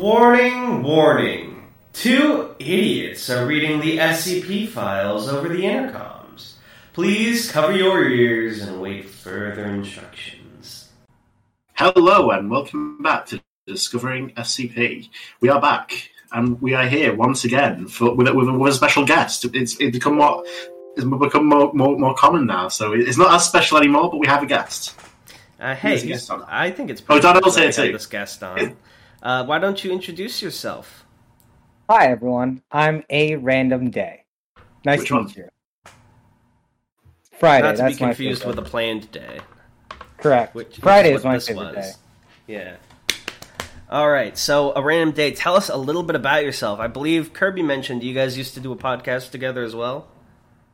Warning, warning. Two idiots are reading the SCP files over the intercoms. Please cover your ears and wait further instructions. Hello and welcome back to Discovering SCP. We are back and we are here once again for, with, with, with a special guest. It's, it's become more it's become more, more, more common now, so it's not as special anymore. But we have a guest. Uh, hey, a guest on. I think it's Oh, pretty Donald's cool here too. this guest on. Uh, why don't you introduce yourself? Hi everyone, I'm a random day. Nice Which to meet you. Friday. Not to that's be confused with a planned day. correct. Which Friday which is my favorite day. Yeah. All right. So a random day. Tell us a little bit about yourself. I believe Kirby mentioned you guys used to do a podcast together as well.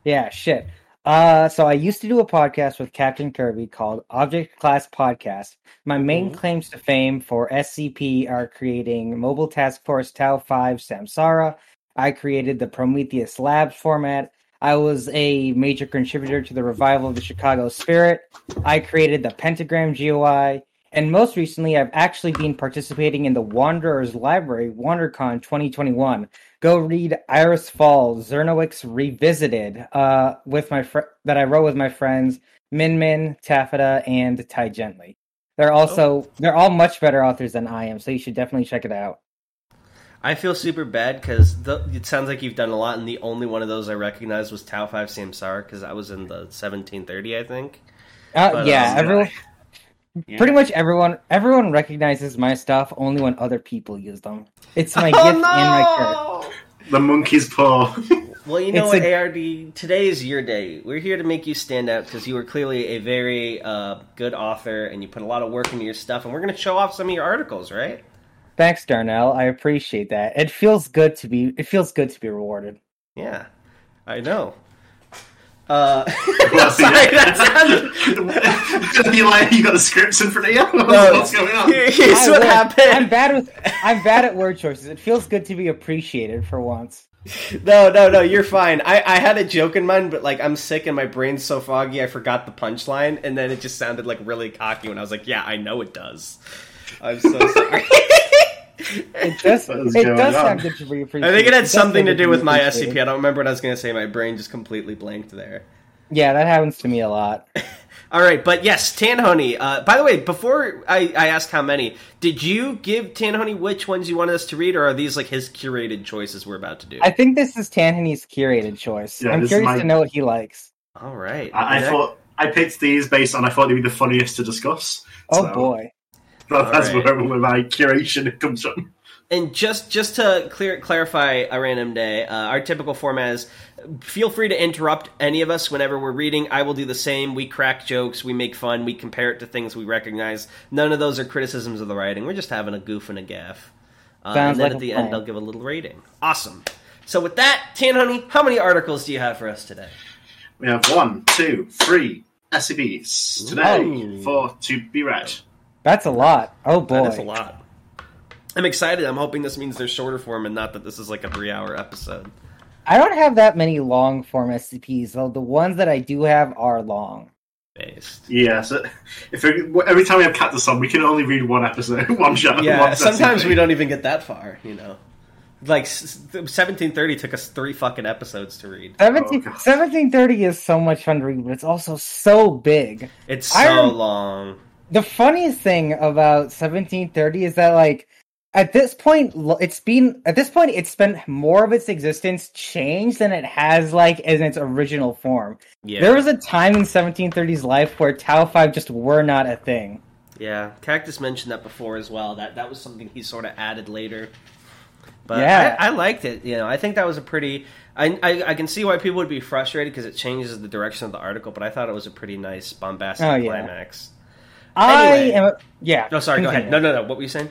Yeah, shit. Uh, so I used to do a podcast with Captain Kirby called Object Class Podcast. My main Mhm. claims to fame for SCP are creating Mobile Task Force Tau 5 Samsara. I created the Prometheus Labs format. I was a major contributor to the revival of the Chicago Spirit. I created the Pentagram GUI. And most recently, I've actually been participating in the Wanderers Library WanderCon 2021 go read Iris Falls, Zernowix Revisited, uh, with my fr- that I wrote with my friends Min Min, Taffeta, and Ty Gently. They're also they're all much better authors than I am, so you should definitely check it out. I feel super bad because it sounds like you've done a lot, and the only one of those I recognized was Tau Five Samsara because I was in the 1730, I think. Uh, But, yeah, um, everyone, Yeah. pretty much everyone everyone recognizes my stuff only when other people use them. It's my Oh, gift and my curse. The monkey's paw. Well, you know It's what, a- ARD? Today is your day. We're here to make you stand out because you were clearly a very uh, good author and you put a lot of work into your stuff. And we're going to show off some of your articles, right? Thanks, Darnell. I appreciate that. It feels good to be it feels good to be rewarded. Yeah, I know. Uh, Well, sorry, yeah. that sounded. you like you got the scripts in front of you? No, What's going on? Here's I what will. happened. I'm bad with I'm bad at word choices. It feels good to be appreciated for once. No, no, no, you're fine. I, I had a joke in mind, but like I'm sick and my brain's so foggy, I forgot the punchline, and then it just sounded like really cocky when I was like, "Yeah, I know it does." I'm so sorry. It does. What is it does on? sound good to be. I think it had does something to do with my. SCP. I don't remember what I was going to say. My brain just completely blanked there. Yeah, that happens to me a lot. All right, but yes, Tanhoney. Uh, by the way, before I, I ask how many, did you give Tanhoney which ones you wanted us to read, or are these like his curated choices we're about to do? I think this is Tanhoney's curated choice. Yeah, I'm curious my- to know what he likes. All right. I, I thought I picked these based on I thought they'd be the funniest to discuss. Oh So, boy. That- that's Alright. where, where my curation comes from. And just just to clear clarify a random day, uh, our typical format is feel free to interrupt any of us whenever we're reading. I will do the same. We crack jokes, we make fun, we compare it to things we recognize. None of those are criticisms of the writing. We're just having a goof and a gaff. Uh, and then like at the end, I'll give a little rating. Awesome. So with that, Tan Honey, how many articles do you have for us today? We have one, two, three SCPs today Ooh. for to be read. That's a lot. Oh boy. That is a lot. I'm excited. I'm hoping this means they're shorter form and not that this is like a three hour episode. I don't have that many long form SCPs, though the ones that I do have are long. Based. Yeah, so if we, every time we have Cactus on, we can only read one episode, one shot. Yeah, one sometimes SCP. we don't even get that far, you know. Like 1730 took us three fucking episodes to read. 17, Oh, 1730 is so much fun to read, but it's also so big. It's so I rem- long. The funniest thing about 1730 is that, like, at this point, it's been at this point, it's spent more of its existence changed than it has like in its original form. Yeah, There was a time in 1730's life where Tau Five just were not a thing. yeah. Cactus mentioned that before as well. That that was something he sort of added later. But Yeah. I, I liked it. You know, I think that was a pretty. I, I, I can see why people would be frustrated because it changes the direction of the article, but I thought it was a pretty nice bombastic Oh, yeah. climax. I Anyway. am. A, yeah. No, sorry. Go ahead. No, no, no. What were you saying?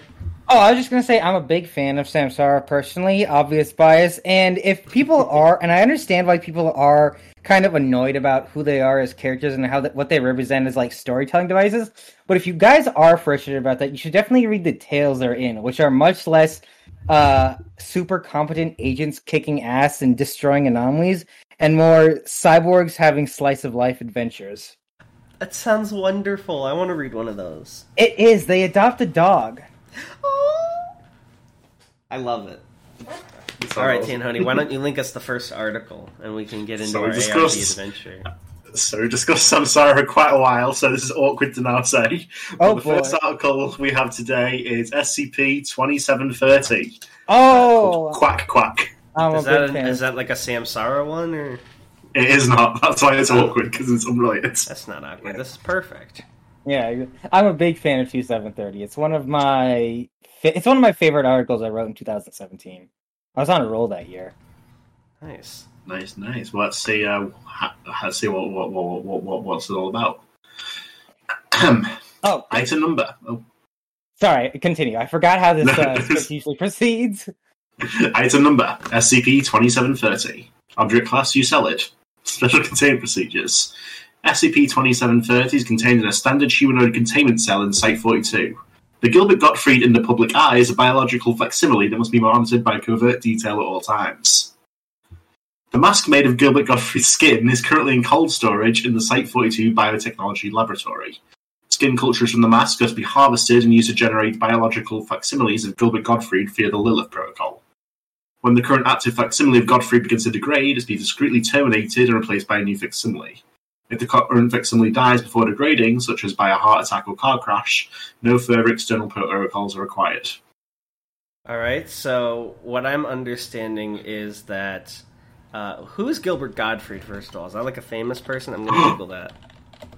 Oh, I was just gonna say I'm a big fan of Samsara personally, obvious bias, and if people are, and I understand why people are kind of annoyed about who they are as characters and how that what they represent as like storytelling devices, but if you guys are frustrated about that, you should definitely read the tales they're in, which are much less uh super competent agents kicking ass and destroying anomalies, and more cyborgs having slice of life adventures. That sounds wonderful. I want to read one of those. It is. They adopt a dog. Oh! I love it. All right, Tan Honey, why don't you link us the first article and we can get into So our discuss- ARG adventure? So we've discussed Samsara for quite a while, so this is awkward to now say. Oh, But the first article we have today is SCP-2730. Oh, Quack quack. I'm a Is that, big an, fan. is that like a Samsara one, or It is not. That's why it's awkward, because it's unrelated. that's not awkward? This is perfect. Yeah, I'm a big fan of 2730. It's one of my it's one of my favorite articles I wrote in 2017. I was on a roll that year. Nice. Nice, nice. Well, let's see. Uh, ha- let's see what what, what what what what's it all about. Oh, Item number. Oh, sorry. Continue. I forgot how this uh, script usually proceeds. Item number SCP-2730. Object class Uselid. Special containment procedures. SCP-2730 is contained in a standard humanoid containment cell in Site-42. The Gilbert Gottfried in the public eye is a biological facsimile that must be monitored by covert detail at all times. The mask made of Gilbert Gottfried's skin is currently in cold storage in the Site-42 Biotechnology Laboratory. Skin cultures from the mask are to be harvested and used to generate biological facsimiles of Gilbert Gottfried via the Lilith protocol. When the current active facsimile of Gottfried begins to degrade, it's be discreetly terminated and replaced by a new facsimile. If the current facsimile dies before degrading, such as by a heart attack or car crash, no further external protocols are required. All right. So what I'm understanding is that uh, who's Gilbert Gottfried? First of all, is that like a famous person? I'm gonna Google that.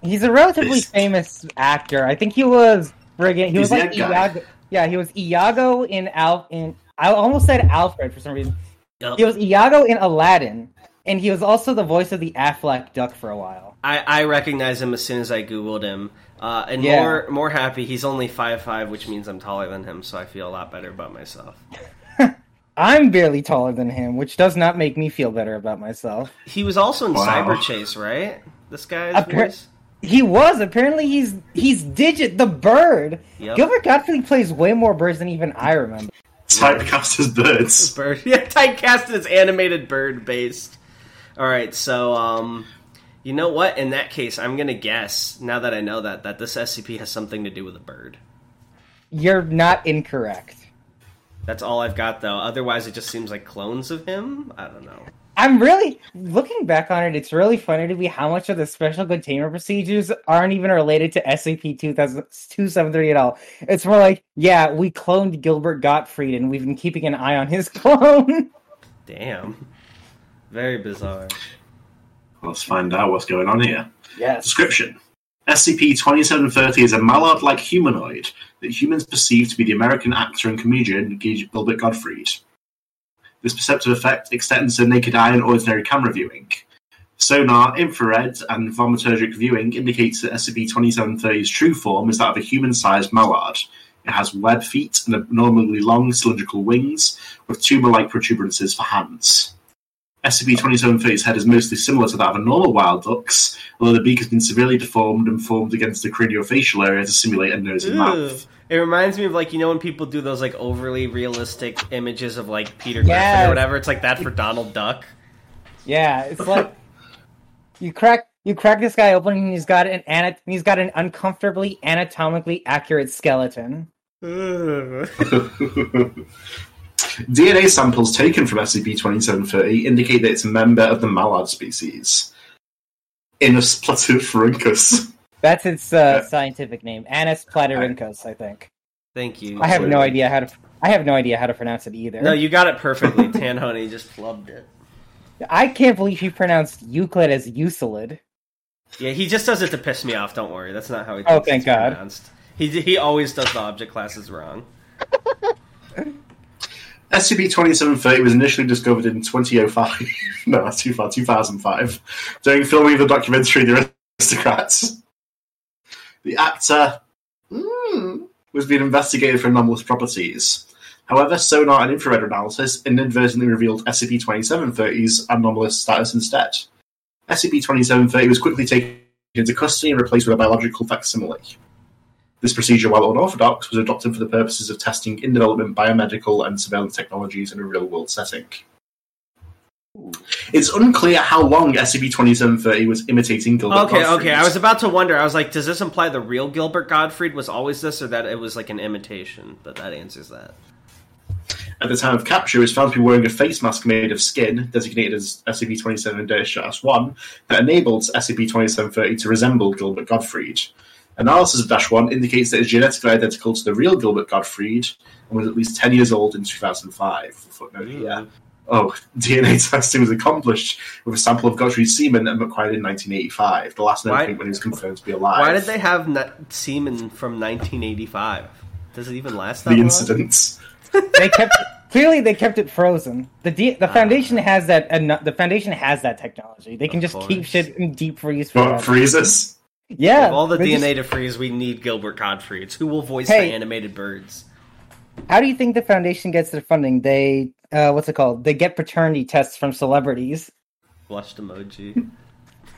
He's a relatively This- famous actor. I think he was friggin' he was He's like that guy. Iago. Yeah, he was Iago in Al in I almost said Alfred for some reason. Yup. He was Iago in Aladdin, and he was also the voice of the Aflac Duck for a while. I, I recognize him as soon as I googled him. Uh, and Yeah. more more happy, he's only five five, which means I'm taller than him, so I feel a lot better about myself. I'm barely taller than him, which does not make me feel better about myself. He was also in Wow. Cyberchase, right? This guy's Appar- voice. He was apparently he's he's Digit the bird. Yep. Gilbert Gottfried plays way more birds than even I remember. Typecast as birds. Bird. Yeah, typecast as animated bird based. All right, so um, you know what? In that case, I'm gonna guess now that I know that that this SCP has something to do with a bird. You're not incorrect. That's all I've got though. Otherwise, it just seems like clones of him. I don't know. I'm really looking back on it. It's really funny to me how much of the special containment procedures aren't even related to SCP 2730 at all. It's more like, yeah, we cloned Gilbert Gottfried and we've been keeping an eye on his clone. Damn. Very bizarre. Let's find out what's going on here. yes. Description SCP-2730 is a mallard-like humanoid that humans perceive to be the American actor and comedian Gilbert Gottfried. This perceptive effect extends to naked eye and ordinary camera viewing. Sonar, infrared, and thaumaturgic viewing indicates that SCP-2730's true form is that of a human-sized mallard. It has web feet and abnormally long cylindrical wings with tumor-like protuberances for hands. SCP-2730's head is mostly similar to that of a normal wild duck's, although the beak has been severely deformed and formed against the craniofacial area to simulate a nose and mouth. It reminds me of like you know when people do those like overly realistic images of like Peter Griffin or whatever. It's like that for Donald Duck. Yeah, it's like you crack you crack this guy open and he's got an ana- he's got an uncomfortably anatomically accurate skeleton. DNA samples taken from SCP-2730 indicate that it's a member of the mallard species. Inus platypharynchus. That's its uh, Yeah. scientific name, Anis platyrhynchus, I think. Thank you. I have no idea how to I have no idea how to pronounce it either. No, you got it perfectly. Tan Honey just flubbed it. I can't believe he pronounced Euclid as Euclid. Yeah, he just does it to piss me off. Don't worry, that's not how he. Oh, thank it's God. Pronounced. He he always does the object classes wrong. SCP-2730 was initially discovered in 2005. no, that's too far. 2005. During filming of the documentary The Aristocrats. The actor mm, was being investigated for anomalous properties. However, sonar and infrared analysis inadvertently revealed SCP-2730's anomalous status instead. SCP-2730 was quickly taken into custody and replaced with a biological facsimile. This procedure, while unorthodox, was adopted for the purposes of testing in development biomedical and surveillance technologies in a real world setting. It's unclear how long SCP 2730 was imitating Gilbert Okay, Gottfried. okay. I was about to wonder. I was like, does this imply the real Gilbert Gottfried was always this, or that it was like an imitation? But that answers that. At the time of capture, he was found to be wearing a face mask made of skin, designated as SCP-27-1, that enabled SCP-2730 to resemble Gilbert Gottfried. Analysis of Dash 1 indicates that it is genetically identical to the real Gilbert Gottfried and was at least 10 years old in 2005. Footnote here. Oh, DNA testing was accomplished with a sample of Gottfried's semen acquired in 1985, the last known Why- point when he was confirmed to be alive. Why did they have na- semen from 1985? Does it even last that the long? incidents? They kept clearly they kept it frozen. The D, the foundation has that. Uh, the foundation has that technology. They can Of just keep shit in deep freeze. What, forever. freezes? Yeah, With all the they just- DNA to freeze, we need Gilbert Gottfried. It's Who will voice Hey. the animated birds? How do you think the foundation gets their funding? They uh, what's it called? They get paternity tests from celebrities. Blushed emoji.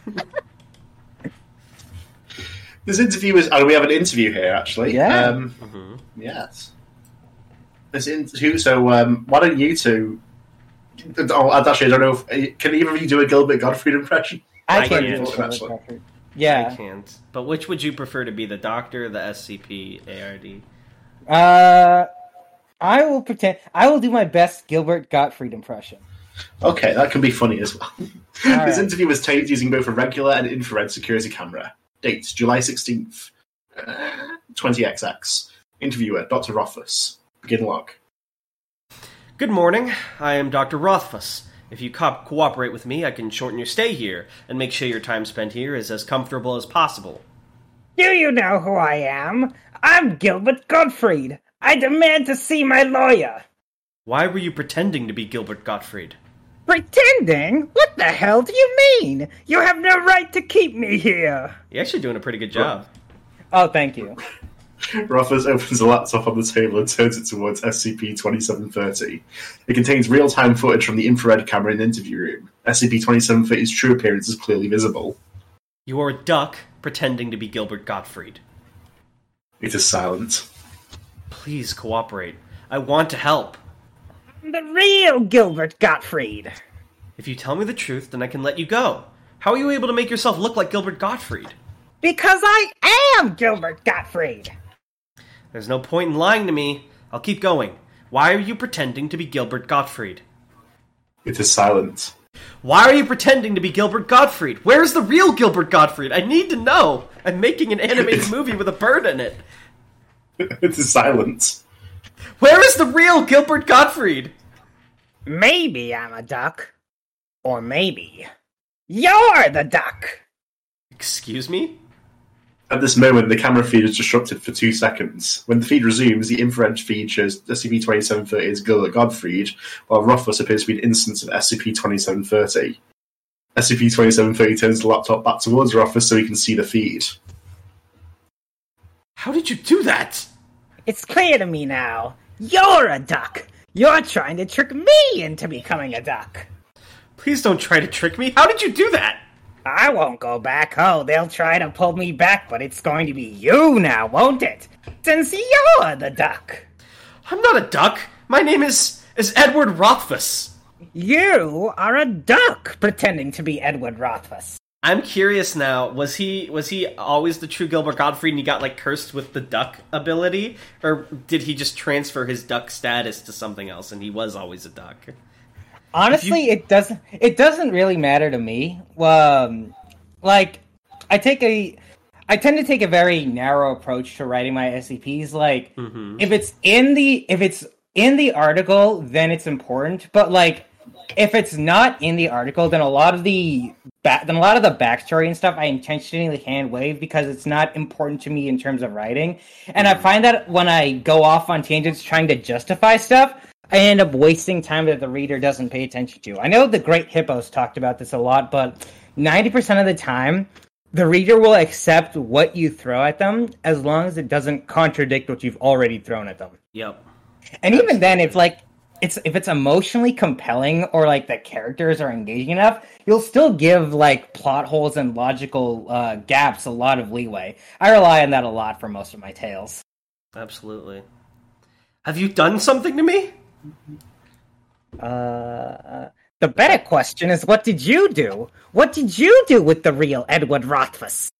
This interview is. Oh, we have an interview here, actually. Yeah. Um, Mhm. yes. This interview. So, um, why don't you two? Oh, actually, I don't know. If, can either of you do a Gilbert Gottfried impression? I, I can't can't, do it, actually. Robert. I Yeah. can't. But which would you prefer to be, the Doctor, or the SCP ARD? Uh, I will pretend. I will do my best Gilbert Gottfried impression. Okay, that can be funny as well. this right. interview was taped using both a regular and infrared security camera. Date July 16th, uh, 20XX. Interviewer Dr. Rothfuss. Begin log. Good morning. I am Dr. Rothfuss. If you co- cooperate with me, I can shorten your stay here and make sure your time spent here is as comfortable as possible. Do you know who I am? I'm Gilbert Gottfried. I demand to see my lawyer. Why were you pretending to be Gilbert Gottfried? Pretending? What the hell do you mean? You have no right to keep me here. You're actually doing a pretty good job. Oh, thank you. Rothfuss opens a laptop on the table and turns it towards SCP-2730. It contains real-time footage from the infrared camera in the interview room. SCP-2730's true appearance is clearly visible. You are a duck pretending to be Gilbert Gottfried. It is silent. Please cooperate. I want to help. I'm the real Gilbert Gottfried. If you tell me the truth, then I can let you go. How are you able to make yourself look like Gilbert Gottfried? Because I am Gilbert Gottfried. There's no point in lying to me. I'll keep going. Why are you pretending to be Gilbert Gottfried? It is silence. Why are you pretending to be Gilbert Gottfried? Where's the real Gilbert Gottfried? I need to know. I'm making an animated movie with a bird in it. it is silence. Where is the real Gilbert Gottfried? Maybe I'm a duck. Or maybe you're the duck. Excuse me? At this moment, the camera feed is disrupted for two seconds. When the feed resumes, the infrared feed shows SCP-2730 as Gilbert Gottfried, while Rothfuss appears to be an instance of SCP-2730. SCP-2730 turns the laptop back towards Rothfuss so he can see the feed. How did you do that? It's clear to me now. You're a duck. You're trying to trick me into becoming a duck. Please don't try to trick me. How did you do that? I won't go back. Oh, they'll try to pull me back, but it's going to be you now, won't it? Since you're the duck. I'm not a duck. My name is is Edward Rothfuss. You are a duck pretending to be Edward Rothfuss. I'm curious now. Was he was he always the true Gilbert Gottfried, and he got like cursed with the duck ability, or did he just transfer his duck status to something else and he was always a duck? Honestly, it doesn't. It doesn't really matter to me. Um, like, I take a, I tend to take a very narrow approach to writing my SCPs. Like, Mhm. if it's in the if it's in the article, then it's important. But like, if it's not in the article, then a lot of the then a lot of the backstory and stuff I intentionally hand wave because it's not important to me in terms of writing. And I find that when I go off on tangents trying to justify stuff, I end up wasting time that the reader doesn't pay attention to. I know the Great Hippos talked about this a lot, but ninety percent of the time. The reader will accept what you throw at them as long as it doesn't contradict what you've already thrown at them. Yep. And even then, if like it's if it's emotionally compelling or like the characters are engaging enough, you'll still give like plot holes and logical uh, gaps a lot of leeway. I rely on that a lot for most of my tales. Absolutely. Have you done something to me? Uh, the better question is what did you do? What did you do with the real Edward Rothfuss?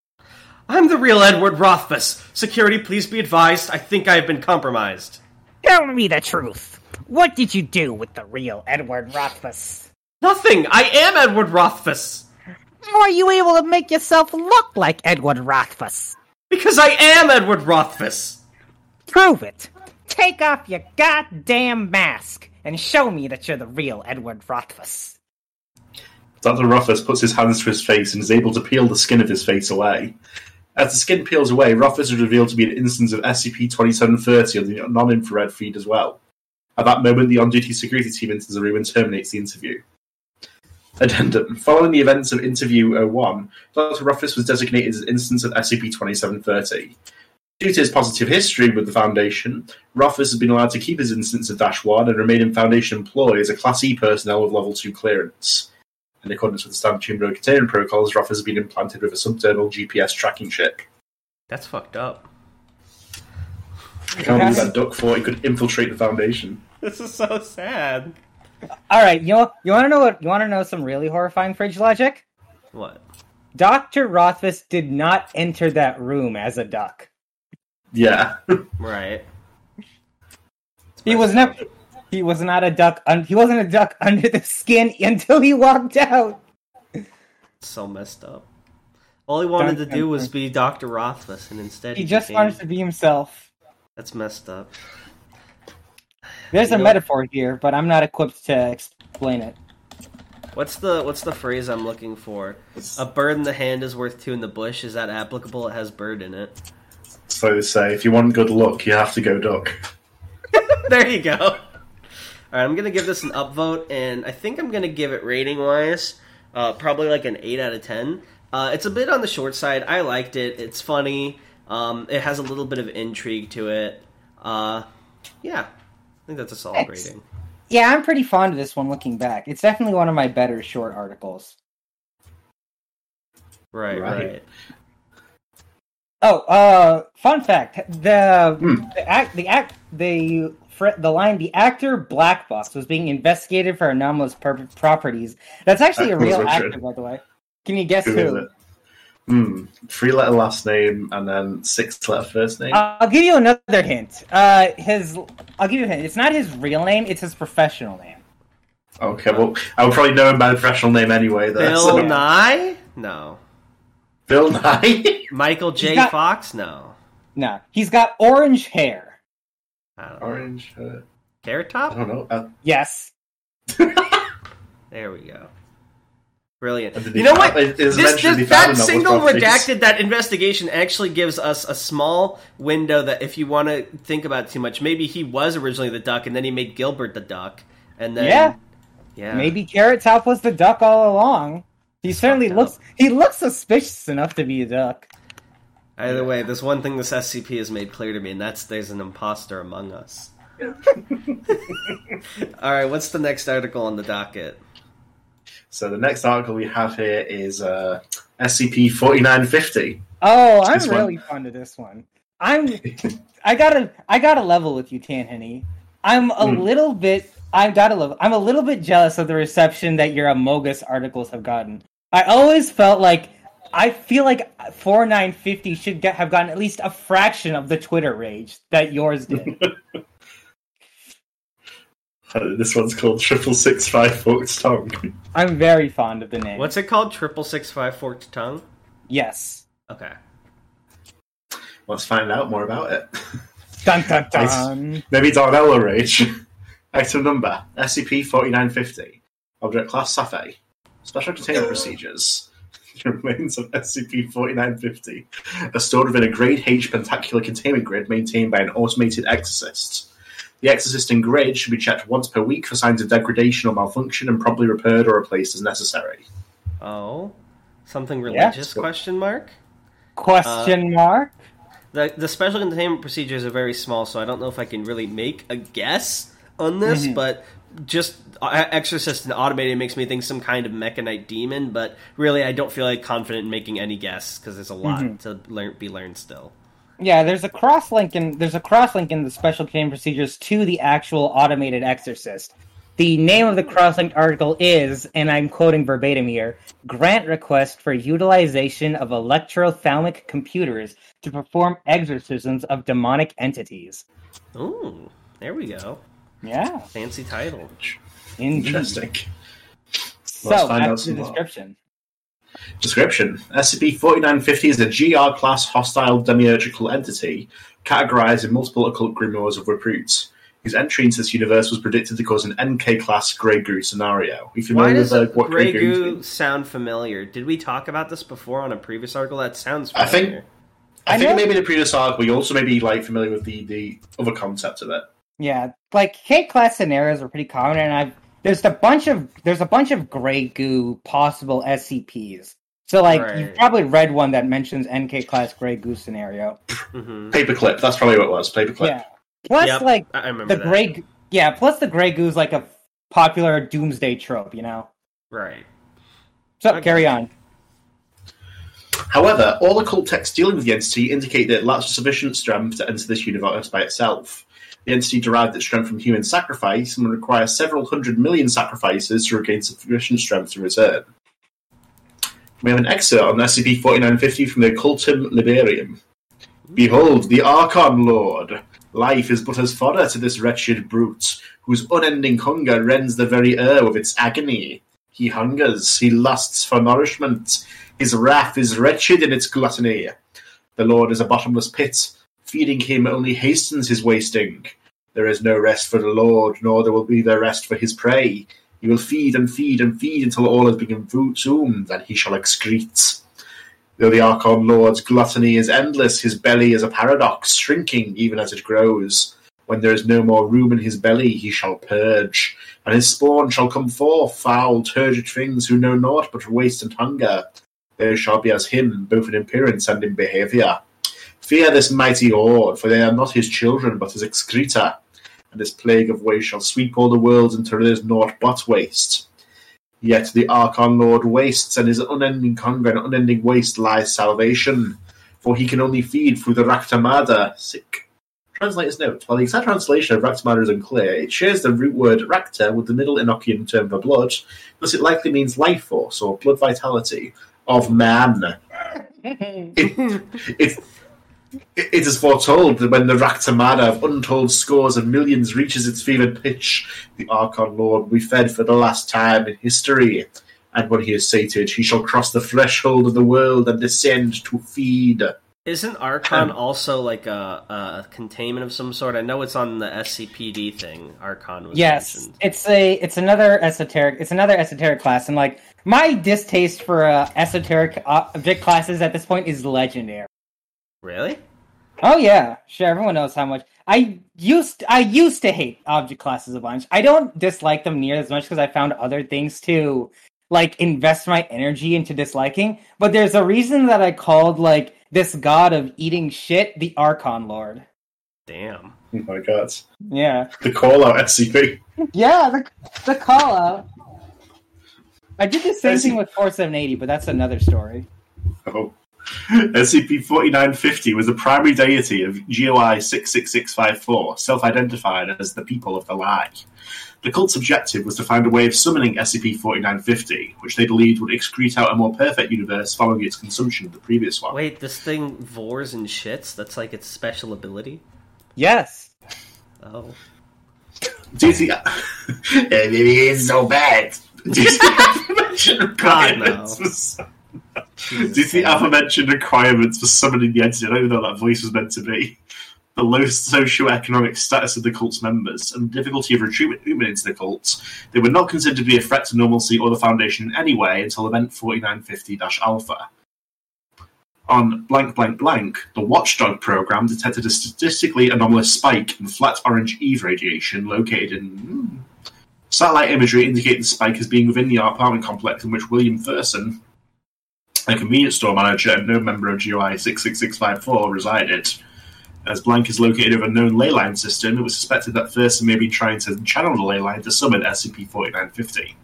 I'm the real Edward Rothfuss. Security, please be advised. I think I have been compromised. Tell me the truth. What did you do with the real Edward Rothfuss? Nothing. I am Edward Rothfuss How Are you able to make yourself look like Edward Rothfuss? because I am Edward Rothfuss. Prove it. Take off your goddamn mask and show me that you're the real Edward Rothfuss. Dr. Rothfuss puts his hands to his face and is able to peel the skin of his face away. As the skin peels away, Rothfuss is revealed to be an instance of SCP-2730 on the non-infrared feed as well. At that moment, the on-duty security team enters the room and terminates the interview. Addendum. Following the events of Interview 01, Dr. Rothfuss was designated as an instance of SCP-2730. Due to his positive history with the Foundation, Rothfuss has been allowed to keep his instance of Dash 1 and remain in Foundation employ as a Class E personnel with Level 2 clearance. In accordance with the standard Chamber containment protocols, Rothfuss has been implanted with a subdermal GPS tracking chip. That's fucked up. I can't believe that Duck thought he could infiltrate the Foundation. This is so sad. All right, you know, you want to know what? You want to know some really horrifying fridge logic? What? Doctor Rothfuss did not enter that room as a duck. Yeah. Right. He was never. He was not a duck. Un, he wasn't a duck under the skin until he walked out. So messed up. All he wanted Dun, to do dun, was be Dr. Rothfuss, and instead He just became- wanted to be himself. That's messed up. There's You a know- metaphor here, but I'm not equipped to explain it. What's the what's the phrase I'm looking for? A bird in the hand is worth two in the bush. Is that applicable? It has bird in it. So they say, if you want good luck, you have to go duck. there you go. All right, I'm gonna give this an upvote, and I think I'm gonna give it rating wise, uh, probably like an eight out of ten. Uh, it's a bit on the short side. I liked it. It's funny. Um, it has a little bit of intrigue to it. Uh, yeah, I think that's a solid Thanks. rating. Yeah, I'm pretty fond of this one looking back. It's definitely one of my better short articles. Right, Right. right. Oh, uh, fun fact: the Hmm. the act the act the the line the actor Black Box was being investigated for anomalous pur- properties. That's actually a That was real Richard. actor, by the way. Can you guess Who who? is it? Hmm. Three letter last name and then six letter first name. I'll give you another hint. Uh, his I'll give you a hint. It's not his real name; it's his professional name. okay, well, I would probably know him by the professional name anyway. There, Bill so- Nye? No. Bill Nye. Michael J. got- Fox? No. No, he's got orange hair. I don't know. Orange. Uh, Carrot I Top? don't know. Uh, Yes. There we go. Brilliant. You know what? it- it was This, this, that single redacted, that investigation actually gives us a small window that if you want to think about it too much, maybe he was originally the duck and then he made Gilbert the duck. And then. Yeah. Yeah. Maybe Carrot Top was the duck all along. He certainly fucked looks he looks suspicious enough to be a duck. Either way, there's one thing this SCP has made clear to me, and that's there's an imposter among us. All right, what's the next article on the docket? So the next article we have here is uh, SCP forty nine fifty. Oh, I'm This one. really fond of this one. I'm I gotta I gotta level with you, Tanhoney. I'm a Hmm. little bit I gotta level I'm a little bit jealous of the reception that your Amogus articles have gotten. I always felt like I feel like 4950 should get, have gotten at least a fraction of the Twitter rage that yours did. Uh, this one's called Triple Six Five Forked Tongue. I'm very fond of the name. What's it called? Triple six five forked tongue. Yes. Okay. Let's find out more about it. Dun dun Nice. dun. Maybe Darnell will rage. Item number SCP 4950. Object Class Safe. Special containment procedures. The remains of SCP 4950 are stored within a Grade H pentacular containment grid maintained by an automated exorcist. The exorcist and grid should be checked once per week for signs of degradation or malfunction and promptly repaired or replaced as necessary. Oh, something religious? Question mark. Question mark? The the special containment procedures are very small, so I don't know if I can really make a guess on this. Mhm. But just uh, Exorcist and automated makes me think some kind of mechanite demon. But really, I don't feel like confident in making any guess because there's a lot Mhm. to learn, be learned still. Yeah, there's a cross link in there's a cross link in the special containment procedures to the actual automated exorcist. The name of the cross-linked article is, and I'm quoting verbatim here, grant request for utilization of electrothalamic computers to perform exorcisms of demonic entities. Ooh, There we go. Yeah, Fancy title. Interesting. So Let's find back out to some the more. description. Description SCP-4950 is a GR class hostile demiurgical entity categorized in multiple occult grimoires of recruits. Whose entry into this universe was predicted to cause an NK class Grey Goo scenario. Are you Why familiar does with uh, what Grey Grey Goo Goo sound familiar? Did we talk about this before on a previous article? That sounds I think- familiar. I, I think know- maybe the previous arc, but you also may be like familiar with the, the other concept of it. Yeah, like K class scenarios are pretty common, and I've there's a bunch of there's a bunch of gray goo possible SCPs. So like Right. you've probably read one that mentions NK class gray goo scenario. hmm Paperclip, that's probably what it was. Paperclip. Yeah. Plus, Yep, like I I remember the that. gray, g- yeah. Plus the gray goo's like a popular doomsday trope, you know. Right. So Okay. carry on. However, all occult texts dealing with the entity indicate that it lacks sufficient strength to enter this universe by itself. The entity derived its strength from human sacrifice and would require several hundred million sacrifices to regain sufficient strength to return. We have an excerpt on SCP-4950 from the Occultum Liberium. Behold, the Archon Lord! Life is but as fodder to this wretched brute, whose unending hunger rends the very air with its agony. He hungers, he lusts for nourishment, his wrath is wretched in its gluttony. The Lord is a bottomless pit. Feeding him only hastens his wasting. There is no rest for the Lord, nor there will be there rest for his prey. He will feed and feed and feed until all has been consumed, and he shall excrete. Though the Archon Lord's gluttony is endless, his belly is a paradox, shrinking even as it grows. When there is no more room in his belly, he shall purge, and his spawn shall come forth, foul, turgid things who know naught but waste and hunger. They shall be as him, both in appearance and in behaviour. Fear this mighty horde, for they are not his children, but his excreta. And this plague of waste shall sweep all the worlds until there is naught but waste. Yet the Archon Lord wastes, and his unending hunger and unending waste lies salvation. For he can only feed through the Raktamada. Sick. Translator's note. While the exact translation of Raktamada is unclear, it shares the root word Rakta with the Middle Enochian term for blood, thus it likely means life force or blood vitality of man. It, it, it is foretold that when the Raktamada of untold scores of millions reaches its fevered pitch, the Archon Lord will be fed for the last time in history. And when he is sated, he shall cross the threshold of the world and descend to feed. Isn't Archon also like a, a containment of some sort? I know it's on the SCPD thing. Archon was Yes, mentioned. it's a it's another esoteric it's another esoteric class, and like my distaste for uh, esoteric object classes at this point is legendary. Really? Oh yeah, sure. Everyone knows how much I used. I used to hate object classes a bunch. I don't dislike them near as much because I found other things to like invest my energy into disliking. But there's a reason that I called like this god of eating shit the Archon Lord. Damn. Oh my god. Yeah, The call out SCP. yeah. The the call out. I did the same thing with four seven eighty, but that's another story. Oh. SCP 4950 was the primary deity of GOI 66654, self identified as the people of the lie. The cult's objective was to find a way of summoning SCP 4950, which they believed would excrete out a more perfect universe following its consumption of the previous one. Wait, this thing vores and shits? That's like its special ability? Yes. Oh. Do you think. Maybe it's so bad. Do you think aforementioned requirements Do you think the aforementioned requirements for summoning the entity? I don't even know what that voice was meant to be. The low socio-economic status of the cult's members and the difficulty of recruitment into the cults, they were not considered to be a threat to normalcy or the Foundation in any way until Event 4950-Alpha. On blank blank blank, the Watchdog program detected a statistically anomalous spike in flat orange Eve radiation located in. hmm. Satellite imagery indicate the spike as being within the apartment complex in which William Thurston, a convenience store manager and no member of GOI 66654, resided. As Blank is located over a known ley line system, it was suspected that Thurston may be trying to channel the ley line to summon SCP 4950.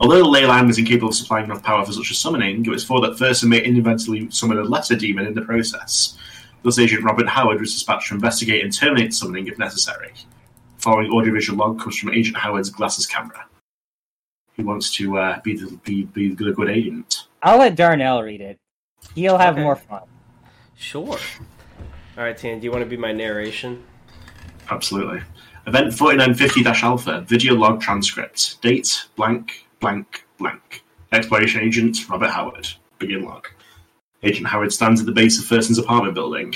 Although the ley line was incapable of supplying enough power for such a summoning, it was thought that Thurston may inadvertently summon a lesser demon in the process. Thus, Agent Robert Howard was dispatched to investigate and terminate summoning if necessary. Following audiovisual log comes from Agent Howard's glasses camera. He wants to uh, be, the, be, be the good agent. I'll let Darnell read it. He'll have Okay. more fun. Sure. Alright, Tan, do you want to be my narration? Absolutely. Event 4950-alpha, video log transcript. Date, blank, blank, blank. Exploration agent, Robert Howard. Begin log. Agent Howard stands at the base of Thurston's apartment building.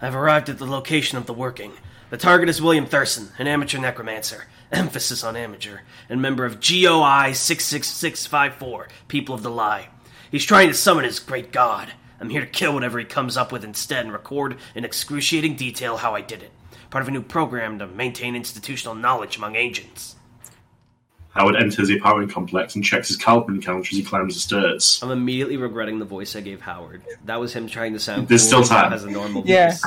I've arrived at the location of the working. The target is William Thurston, an amateur necromancer. Emphasis on amateur. And member of GOI 66654, People of the Lie. He's trying to summon his great god. I'm here to kill whatever he comes up with instead and record in excruciating detail how I did it. Part of a new program to maintain institutional knowledge among agents. Howard enters the apartment complex and checks his carbon counter as he climbs the stairs. I'm immediately regretting the voice I gave Howard. That was him trying to sound There's cool still time. as a normal Yeah. voice.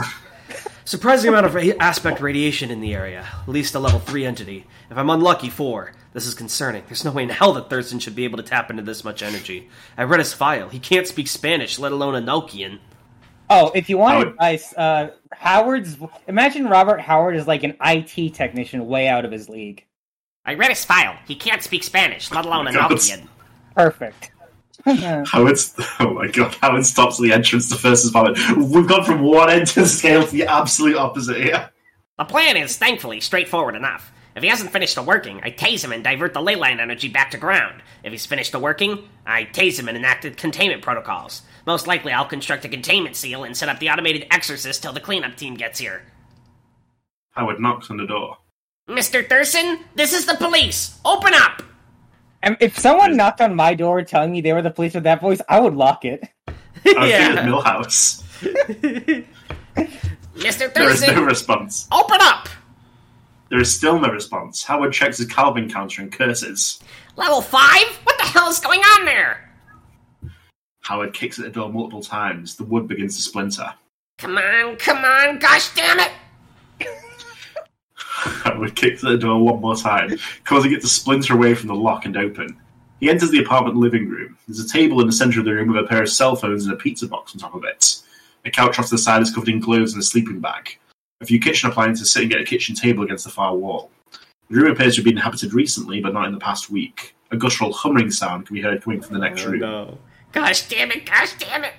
Surprising amount of aspect radiation in the area. At least a level 3 entity. If I'm unlucky, 4. This is concerning. There's no way in hell that Thurston should be able to tap into this much energy. I read his file. He can't speak Spanish, let alone Enochian. Oh, if you want Howard- advice, uh, Howard's. Imagine Robert Howard is like an IT technician way out of his league. I read his file. He can't speak Spanish, let alone my Enochian. Perfect. Howard's oh my god, Howard stops at the entrance to Thurston's apartment. We've gone from one end of the scale to the absolute opposite here. The plan is, thankfully, straightforward enough. If he hasn't finished the working, I tase him and divert the ley line energy back to ground. If he's finished the working, I tase him and enact the containment protocols. Most likely, I'll construct a containment seal and set up the automated exorcist till the cleanup team gets here. Howard knocks on the door. Mr. Thurston, this is the police! Open up! And if someone knocked on my door telling me they were the police with that voice, I would lock it. I was thinking Yeah. Milhouse. Mr. There is no response. open up! There is still no response. Howard checks his carbon counter and curses. Level 5? What the hell is going on there? Howard kicks at the door multiple times. The wood begins to splinter. Come on, come on, gosh damn it! Howard kicks at the door one more time, causing it to splinter away from the lock and open. He enters the apartment living room. There's a table in the center of the room with a pair of cell phones and a pizza box on top of it. A couch off to the side is covered in clothes and a sleeping bag. A few kitchen appliances sitting at a kitchen table against the far wall. The room appears to have been inhabited recently, but not in the past week. A guttural humming sound can be heard coming from the next oh, room. no. Gosh damn it, gosh damn it!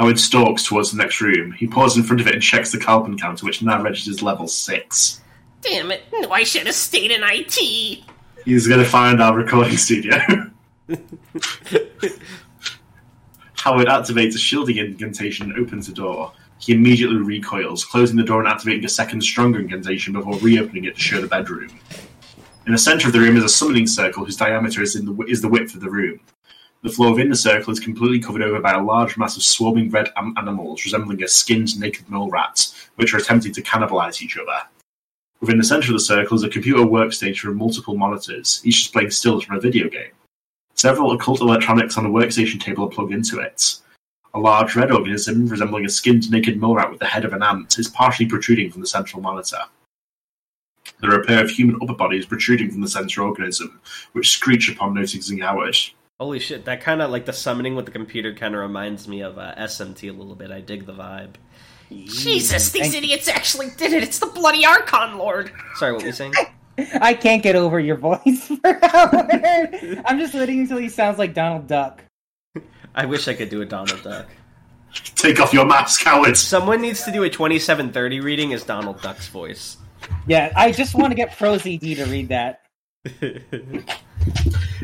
Howard stalks towards the next room. He pauses in front of it and checks the carbon counter, which now registers level 6. Damn it, no, I should have stayed in IT! He's going to find our recording studio. Howard activates a shielding incantation and opens the door. He immediately recoils, closing the door and activating a second stronger incantation before reopening it to show the bedroom. In the center of the room is a summoning circle whose diameter is, in the, is the width of the room. The floor within the circle is completely covered over by a large mass of swarming red am- animals resembling a skinned naked mole rat, which are attempting to cannibalize each other. Within the center of the circle is a computer workstation with multiple monitors, each displaying stills from a video game. Several occult electronics on the workstation table are plugged into it. A large red organism, resembling a skinned naked mole rat with the head of an ant, is partially protruding from the central monitor. There are a pair of human upper bodies protruding from the central organism, which screech upon noticing Howard. Holy shit, that kind of like the summoning with the computer kind of reminds me of uh, SMT a little bit. I dig the vibe. Jesus, these Thank- idiots actually did it! It's the bloody Archon Lord! Sorry, what were you saying? I can't get over your voice for Howard. I'm just waiting until he sounds like Donald Duck. I wish I could do a Donald Duck. Take off your mask, Howard! Someone needs to do a 2730 reading as Donald Duck's voice. Yeah, I just want to get ProZD to read that.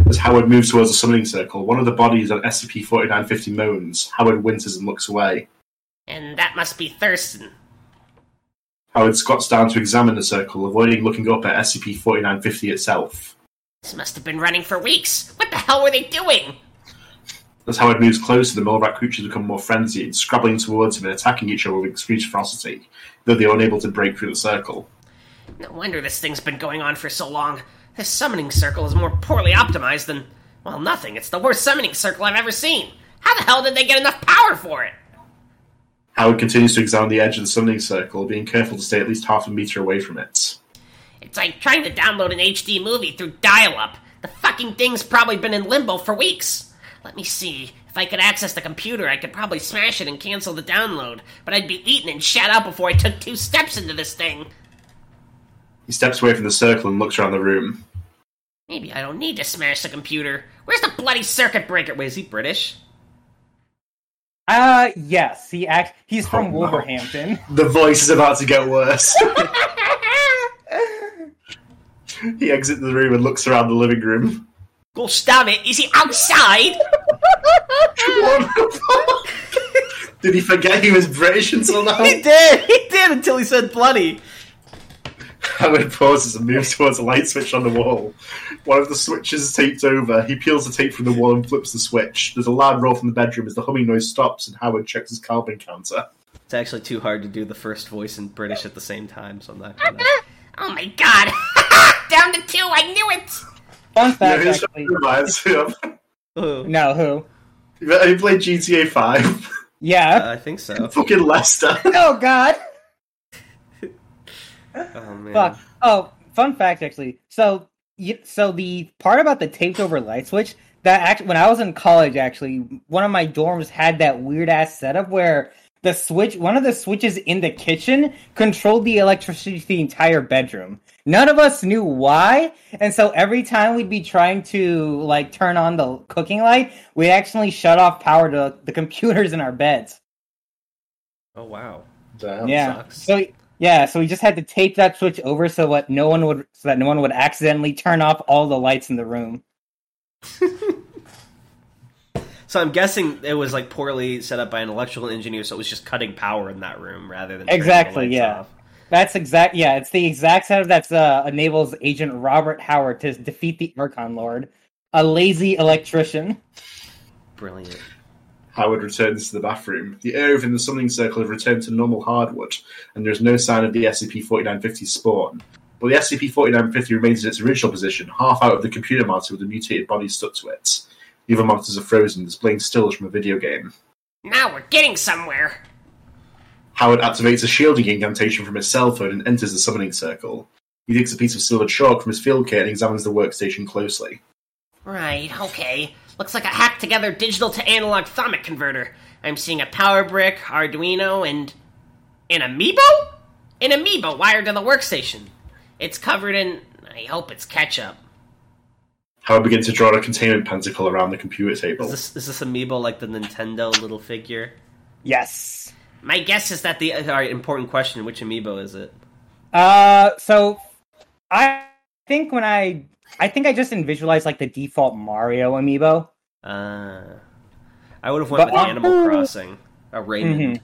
As Howard moves towards the summoning circle, one of the bodies on SCP-4950 moans. Howard winces and looks away. And that must be Thurston. Howard squats down to examine the circle, avoiding looking up at SCP-4950 itself. This must have been running for weeks. What the hell were they doing? As Howard moves closer, the mole rat creatures become more frenzied, scrabbling towards him and attacking each other with increased ferocity, though they are unable to break through the circle. No wonder this thing's been going on for so long. This summoning circle is more poorly optimized than. Well, nothing. It's the worst summoning circle I've ever seen. How the hell did they get enough power for it? Howard continues to examine the edge of the summoning circle, being careful to stay at least half a meter away from it. It's like trying to download an HD movie through dial up. The fucking thing's probably been in limbo for weeks. Let me see. If I could access the computer, I could probably smash it and cancel the download, but I'd be eaten and shut out before I took two steps into this thing. He steps away from the circle and looks around the room. Maybe I don't need to smash the computer. Where's the bloody circuit breaker? Wait, is he British? Uh yes, he act he's from Oh, no. Wolverhampton. The voice is about to get worse. he exits the room and looks around the living room. Gosh damn it, is he outside? What the fuck? Did he forget he was British until now? He did. He did until he said bloody. Howard pauses and moves towards a light switch on the wall. One of the switches is taped over. He peels the tape from the wall and flips the switch. There's a loud roar from the bedroom as the humming noise stops and Howard checks his carbon counter. It's actually too hard to do the first voice in British at the same time, so I'm not gonna. Oh my god. Down to two, I knew it! Fun Yeah, fact, who's actually. reminds me of. Oh, No, who? Have you played GTA 5? Yeah. Uh, I think so. Fucking Lester. oh God. Oh man. Fuck. Oh, fun fact actually. So, y- so the part about the taped over light switch that actually, when I was in college, actually, one of my dorms had that weird ass setup where the switch, one of the switches in the kitchen, controlled the electricity to the entire bedroom. None of us knew why, and so every time we'd be trying to like turn on the cooking light, we'd actually shut off power to the computers in our beds. Oh wow. Damn. yeah. sucks. So yeah, so we just had to tape that switch over so what no one would so that no one would accidentally turn off all the lights in the room. So I'm guessing it was like poorly set up by an electrical engineer, so it was just cutting power in that room rather than Exactly, yeah. off. That's exact. Yeah, it's the exact setup that uh, enables Agent Robert Howard to defeat the Archon Lord, a lazy electrician. Brilliant. Howard returns to the bathroom. The air within the summoning circle has returned to normal hardwood, and there's no sign of the SCP-4950 spawn. But the SCP-4950 remains in its original position, half out of the computer monitor with the mutated body stuck to it. The other monitors are frozen, displaying stills from a video game. Now we're getting somewhere. Howard activates a shielding incantation from his cell phone and enters the summoning circle. He takes a piece of silvered chalk from his field kit and examines the workstation closely. Right, okay. Looks like a hacked together digital to analog thermic converter. I'm seeing a power brick, Arduino, and. an amiibo? An amiibo wired to the workstation. It's covered in. I hope it's ketchup. Howard begins to draw a containment pentacle around the computer table. Is this is this amiibo like the Nintendo little figure? Yes. My guess is that the. All right, important question: Which amiibo is it? Uh, so I think when I I think I just visualized like the default Mario amiibo. Uh, I would have went But- with Animal Crossing. A Raymond. Mhm.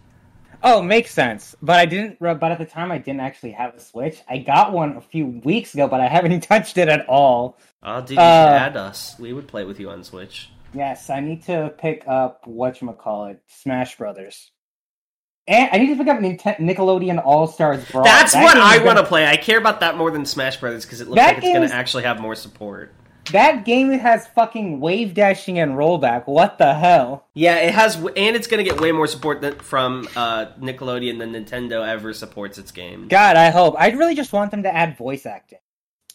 Oh, makes sense. But I didn't. But at the time, I didn't actually have a Switch. I got one a few weeks ago, but I haven't touched it at all. Oh, dude, you Uh, add us. We would play with you on Switch. Yes, I need to pick up what you call it, Smash Brothers, and I need to pick up Nickelodeon All Stars Brawl. That's That what I want to play. I care about that more than Smash Brothers because it looks That like it's going to actually have more support. That game has fucking wave dashing and rollback. What the hell? Yeah, it has, and it's going to get way more support than, from uh, Nickelodeon than Nintendo ever supports its game. God, I hope. I really just want them to add voice acting.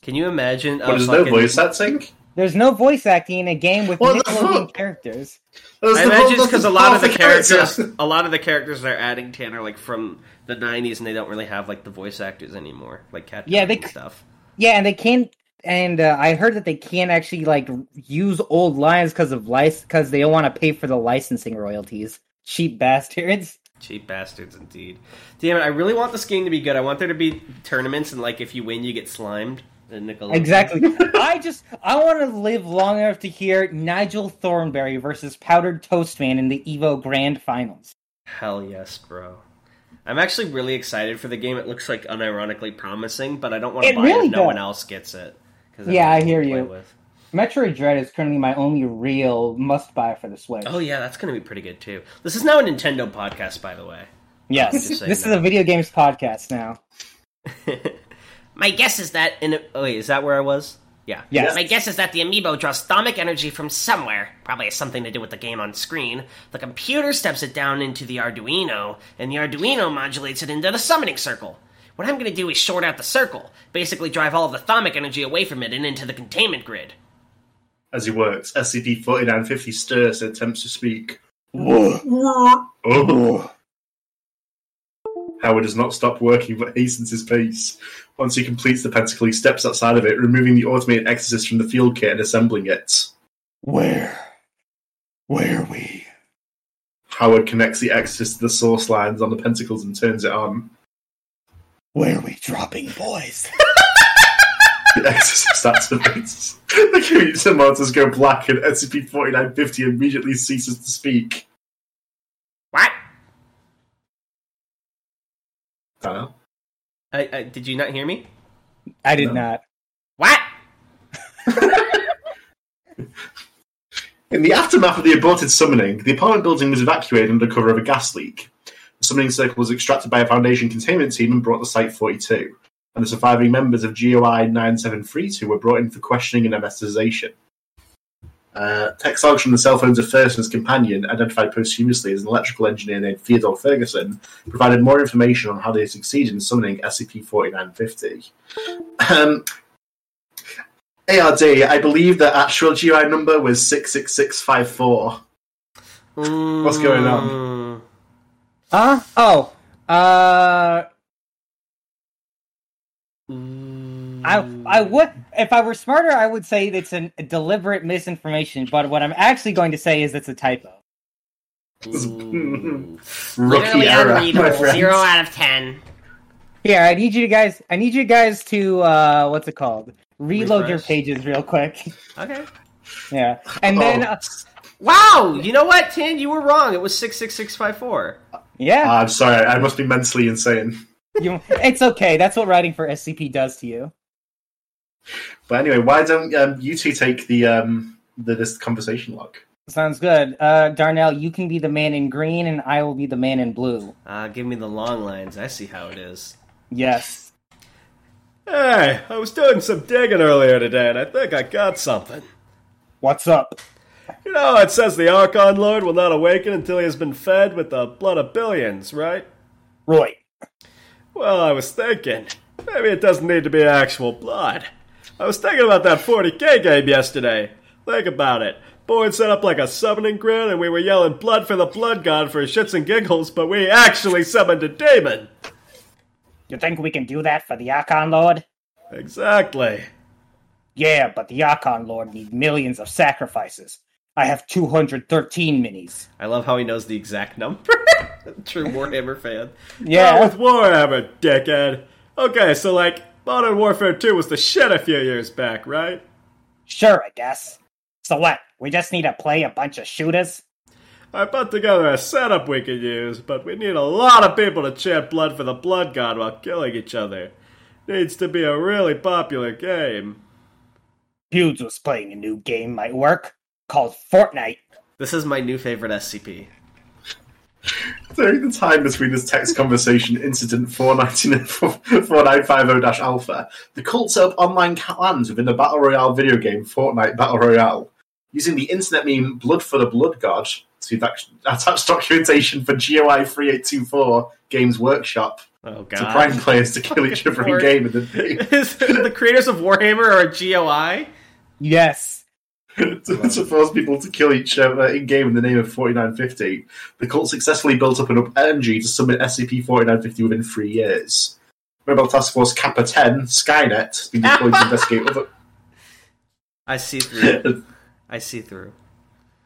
Can you imagine? What uh, is no fucking- voice acting? There's no voice acting in a game with What the Nickelodeon fuck? characters. I imagine because a lot of the characters, a lot of the characters they're adding to are like from the '90s, and they don't really have like the voice actors anymore, like Cat. Yeah, Dog they and c- stuff. Yeah, and they can't. And uh, I heard that they can't actually like use old lines because of license because they don't want to pay for the licensing royalties. Cheap bastards. Cheap bastards, indeed. Damn it! I really want this game to be good. I want there to be tournaments, and like if you win, you get slimed. The Nickelodeon. Exactly. I just I want to live long enough to hear Nigel Thornberry versus Powdered Toast Man in the Evo Grand Finals. Hell yes, bro. I'm actually really excited for the game. It looks like unironically promising, but I don't want to It buy really it. No does. one else gets it. Yeah, I hear you. with. Metroid Dread is currently my only real must buy for the Switch. Oh yeah, that's going to be pretty good too. This is now a Nintendo podcast, by the way. yes, this is a video games podcast now. My guess is that. And it, oh wait, is that where I was? Yeah. Yes. My guess is that the amiibo draws thermic energy from somewhere. Probably has something to do with the game on screen. The computer steps it down into the Arduino, and the Arduino modulates it into the summoning circle. What I'm going to do is short out the circle, basically drive all of the thermic energy away from it and into the containment grid. As he works, SCP-4950 stirs and attempts to speak. Oh. Howard does not stop working but hastens his pace. Once he completes the pentacle, he steps outside of it, removing the automated exorcist from the field kit and assembling it. Where? Where are we? Howard connects the exorcist to the source lines on the pentacles and turns it on. Where are we dropping, boys? The Exorcist activates. the community monitors go black and SCP-4950 immediately ceases to speak. What? Daniel? I, I, did you not hear me? I did No. not. What? In the aftermath of the aborted summoning, the apartment building was evacuated under cover of a gas leak. The summoning circle was extracted by a Foundation containment team and brought to Site 42, and the surviving members of GOI 9732 were brought in for questioning and investigation. Uh, Tex Ogden, the cell phones of First and his companion, identified posthumously as an electrical engineer named Theodore Ferguson, provided more information on how they succeeded in summoning SCP-4950. Um, ARD, I believe the actual GUI number was 66654. What's going on? Mm, Huh? Oh. Uh mm. I I would if I were smarter I would say it's an, a deliberate misinformation, but what I'm actually going to say is it's a typo. Ooh. Rookie Literally error, my unreadable. Zero out of ten. Here, I need you guys I need you guys to uh what's it called? Reload your pages real quick. Okay. yeah. And then Oh. uh, Wow, you know what, Tin? You were wrong. It was 66654. yeah, I'm sorry, I must be mentally insane. you, it's okay. That's what writing for SCP does to you. But anyway, why don't um, you two take the um, the this conversation log? Sounds good. Uh Darnell, you can be the man in green and I will be the man in blue. Uh, give me the long lines. I see how it is. Yes. Hey, I was doing some digging earlier today, and I think I got something. What's up? You know, it says the Archon Lord will not awaken until he has been fed with the blood of billions, right? Roy. Well, I was thinking, maybe it doesn't need to be actual blood. I was thinking about that 40k game yesterday. Think about it. Boyd set up like a summoning grid, and we were yelling blood for the blood god for shits and giggles, but we actually summoned a demon. You think we can do that for the Archon Lord? Exactly. Yeah, but the Archon Lord needs millions of sacrifices. I have 213 minis. I love how he knows the exact number. True Warhammer fan. Yeah. Not with Warhammer, dickhead. Okay, so like, Modern Warfare 2 was the shit a few years back, right? Sure, I guess. So what? We just need to play a bunch of shooters? I put together a setup we could use, but we need a lot of people to chant blood for the blood god while killing each other. Needs to be a really popular game. Hughes was playing a new game might work called Fortnite. This is my new favorite SCP. During the time between this text conversation incident 4950-alpha, the cult set up online clans within the Battle Royale video game Fortnite Battle Royale. Using the internet meme Blood for the Blood God to attach documentation for GOI 3824 Games Workshop Oh to prime players to kill each other in game and then the creators of Warhammer are a GOI? Yes. to, to force people to kill each other in game in the name of 4950. The cult successfully built up enough energy to summon SCP 4950 within three years. Mobile Task Force Kappa 10, Skynet, has been deployed to investigate other. I see through. I see through.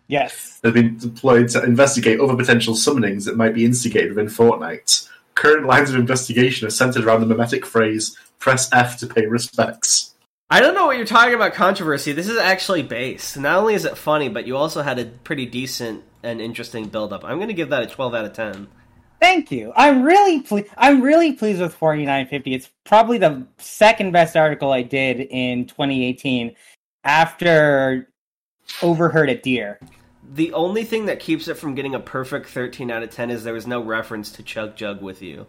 Yes. They've been deployed to investigate other potential summonings that might be instigated within Fortnite. Current lines of investigation are centered around the memetic phrase "Press F to pay respects." I don't know what you're talking about controversy. This is actually based. Not only is it funny, but you also had a pretty decent and interesting build up. I'm going to give that a 12 out of 10. Thank you. I'm really ple- I'm really pleased with 4950. It's probably the second best article I did in 2018 after Overheard at Deer. The only thing that keeps it from getting a perfect 13 out of 10 is there was no reference to Chug Jug with you.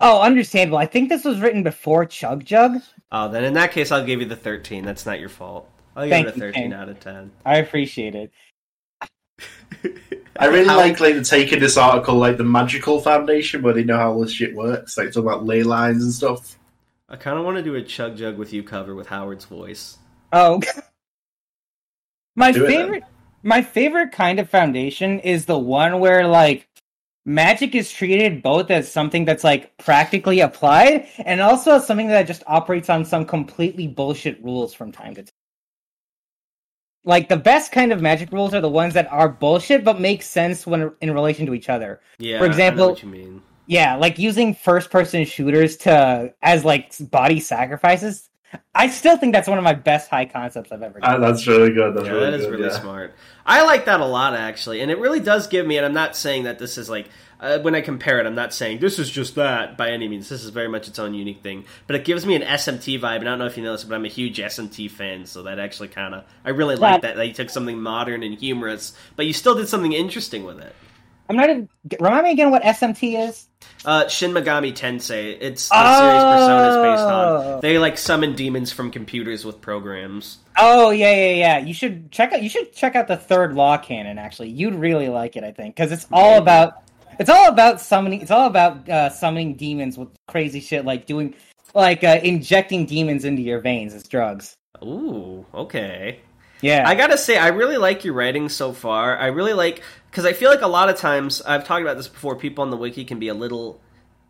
Oh, understandable. I think this was written before Chug Jug. Oh, then in that case, I'll give you the 13. That's not your fault. I'll give Thank it a 13 Ken. out of 10. I appreciate it. I really How- like like the take in this article, like the Magical Foundation, where they know how all this shit works. Like talking about ley lines and stuff. I kind of want to do a Chug Jug with you cover with Howard's voice. Oh, my Do it favorite, my favorite kind of foundation is the one where like magic is treated both as something that's like practically applied and also as something that just operates on some completely bullshit rules from time to time. like the best kind of magic rules are the ones that are bullshit but make sense when in relation to each other. Yeah, For example- you mean. Yeah, like using first person shooters to as like body sacrifices. I still think that's one of my best high concepts I've ever Ah, done. that's really good. That's Yeah, really that is good, really yeah. smart. I like that a lot, actually, and it really does give me. And I'm not saying that this is like uh, when I compare it, I'm not saying this is just that by any means. This is very much its own unique thing, but it gives me an SMT vibe. And I don't know if you know this, but I'm a huge SMT fan, so that actually kind of I really like That- that. That you took something modern and humorous, but you still did something interesting with it. I'm not even remind me again what SMT is. Uh, Shin Megami Tensei. It's the series Persona is based Oh. on. They like summon demons from computers with programs. Oh yeah, yeah, yeah. You should check out. You should check out the third law canon. Actually, you'd really like it. I think because it's all Maybe. about. It's all about summoning. It's all about uh, summoning demons with crazy shit like doing, like uh, injecting demons into your veins as drugs. Ooh, okay. Yeah, I gotta say, I really like your writing so far. I really like because I feel like a lot of times I've talked about this before. People on the wiki can be a little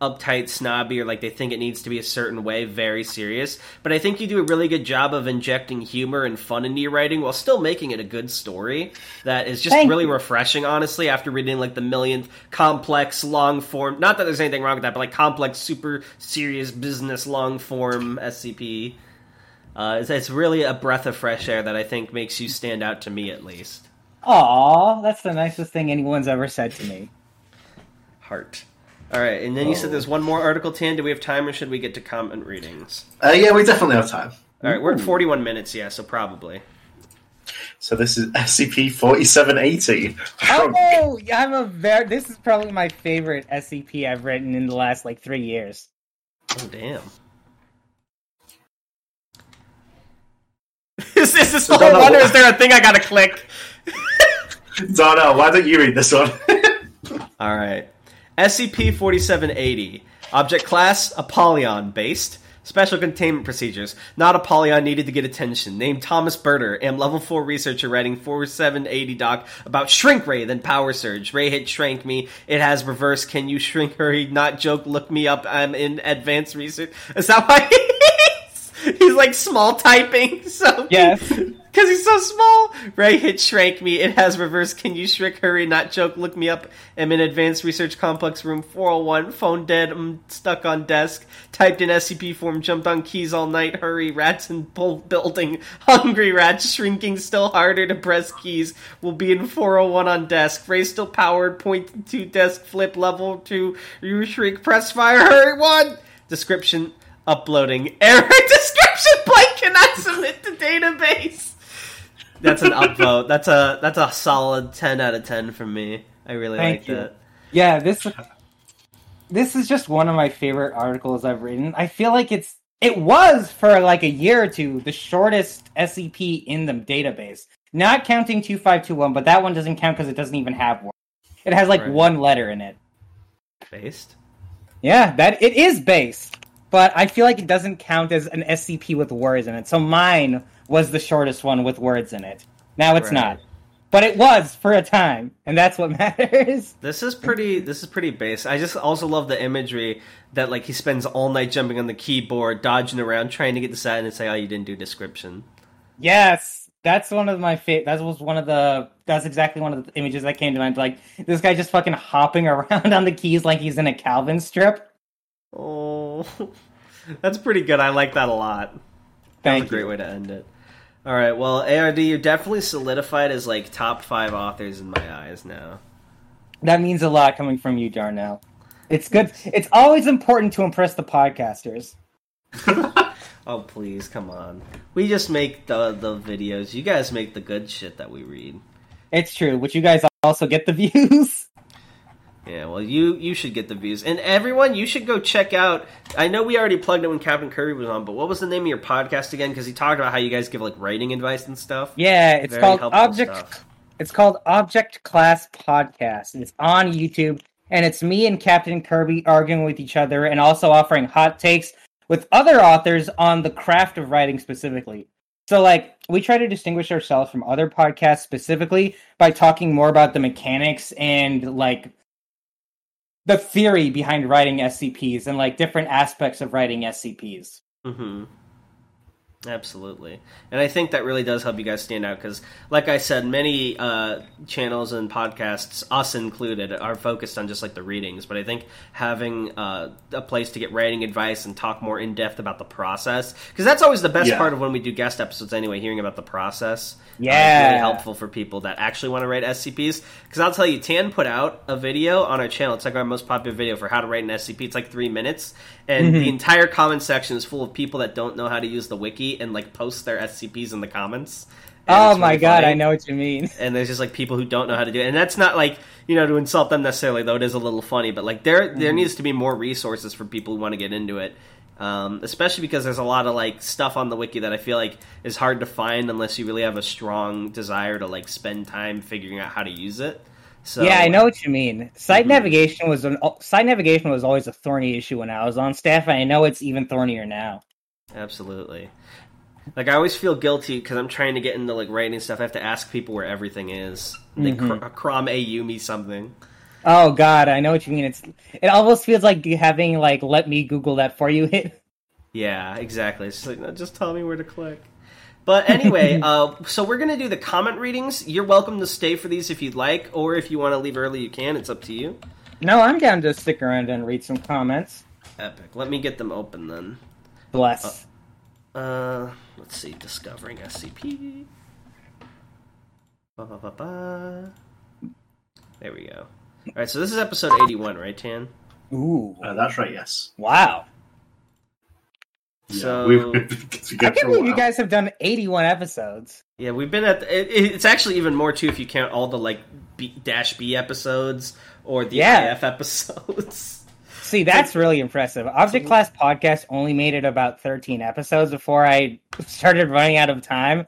uptight, snobby, or like they think it needs to be a certain way, very serious. But I think you do a really good job of injecting humor and fun into your writing while still making it a good story that is just Thank really you. refreshing. Honestly, after reading like the millionth complex, long form. Not that there's anything wrong with that, but like complex, super serious business long form SCP. Uh, it's, it's really a breath of fresh air that I think makes you stand out to me at least. Aw, that's the nicest thing anyone's ever said to me. Heart. All right, and then you said there's one more article, Tan. Do we have time, or should we get to comment readings? Uh, yeah, we definitely have time. All right, we're at 41 minutes, yeah, so probably. So this is SCP forty seven eighty. Oh, yeah, I'm a very. This is probably my favorite SCP I've written in the last like three years. Oh, damn. Is, is this the So whole or is there a thing I gotta click? Donna, why don't you read this one? All right. SCP 4780. Object class Apollyon based. Special containment procedures. Not Apollyon needed to get attention. Named Thomas Berter. Am level 4 researcher writing 4780 doc about Shrink Ray, then Power Surge. Ray hit shrank me. It has reverse. Can you shrink hurry? Not joke. Look me up. I'm in advanced research. Is that why he's, like small typing? So Yes. because he's so small. Ray hit shrank me. It has reverse. Can you shrink? Hurry, not joke. Look me up. I'm in advanced research complex room 401. Phone dead. I'm stuck on desk. Typed in SCP form. Jumped on keys all night. Hurry. Rats in bull building. Hungry rats shrinking. Still harder to press keys. Will be in 401 on desk. Ray still powered. Point to desk. Flip level two. You shrink. Press fire. Hurry. One. Description. Uploading. Error. Description blank cannot submit to database. That's an upvote. That's a that's a solid ten out of ten from me. I really Thank like you. that. Yeah, this this is just one of my favorite articles I've written. I feel like it's it was for like a year or two the shortest SCP in the database. Not counting 2521, but that one doesn't count because it doesn't even have one. It has like Right. one letter in it. Based. Yeah, that it is based, but I feel like it doesn't count as an SCP with words in it. So mine was the shortest one with words in it. Now it's Right. not. But it was for a time, and that's what matters. This is pretty. This is pretty base. I just also love the imagery that like he spends all night jumping on the keyboard, dodging around, trying to get this out and say, "Oh, you didn't do description." Yes, that's one of my favorite. That was one of the. That's exactly one of the images that came to mind. Like this guy just fucking hopping around on the keys like he's in a Calvin strip. Oh, that's pretty good. I like that a lot. That's Thank a great way to end it. All right. Well, ARD, you're definitely solidified as like top five authors in my eyes now. That means a lot coming from you, Darnell. It's good. It's always important to impress the podcasters. Oh please, come on. We just make the the videos. You guys make the good shit that we read. It's true, but you guys also get the views. Yeah, well, you you should get the views, and everyone, you should go check out. I know we already plugged it when Captain Kirby was on, but what was the name of your podcast again? Because he talked about how you guys give like writing advice and stuff. Yeah, it's Very called Object. stuff. It's called Object Class Podcast, and it's on YouTube. And it's me and Captain Kirby arguing with each other, and also offering hot takes with other authors on the craft of writing specifically. So, like, we try to distinguish ourselves from other podcasts specifically by talking more about the mechanics and like the theory behind writing SCPs and like different aspects of writing SCPs. hmm Absolutely, and I think that really does help you guys stand out because, like I said, many uh, channels and podcasts, us included, are focused on just like the readings. But I think having uh, a place to get writing advice and talk more in depth about the process, because that's always the best Yeah. part of when we do guest episodes. Anyway, hearing about the process, uh, Yeah. really helpful for people that actually want to write SCPs. Because I'll tell you, Tan put out a video on our channel. It's like our most popular video for how to write an SCP. It's like three minutes, and Mm-hmm. the entire comment section is full of people that don't know how to use the wiki and like post their SCPs in the comments. And Oh my really god, funny. I know what you mean. And there's just like people who don't know how to do it, and that's not like you know to insult them necessarily, though it is a little funny. But like there, Mm-hmm. there needs to be more resources for people who want to get into it. Um, especially because there's a lot of like stuff on the wiki that I feel like is hard to find unless you really have a strong desire to like spend time figuring out how to use it. So yeah, I know what you mean. Site Mhm. navigation was an site navigation was always a thorny issue when I was on staff, and I know it's even thornier now. Absolutely. Like I always feel guilty because I'm trying to get into like writing stuff. I have to ask people where everything is. They Mhm. cr- crom au me something. Oh god, I know what you mean. It's it almost feels like having like let me Google that for you hit. Yeah, exactly. It's just like no, just tell me where to click. But anyway, uh, so we're gonna do the comment readings. You're welcome to stay for these if you'd like, or if you want to leave early, you can. It's up to you. No, I'm down to stick around and read some comments. Epic. Let me get them open then. Bless. Uh, let's see. Discovering SCP. Ba, ba, ba, ba. There we go. All right, so this is episode 81, right, Tan? Ooh, Uh, that's right. Yes. wow! So- we, we, to I can't believe you guys have done 81 episodes. Yeah, we've been at. The, it, it's actually even more too if you count all the like B, dash B episodes or the Yeah. IF episodes. See, that's really impressive. Object Class Podcast only made it about 13 episodes before I started running out of time.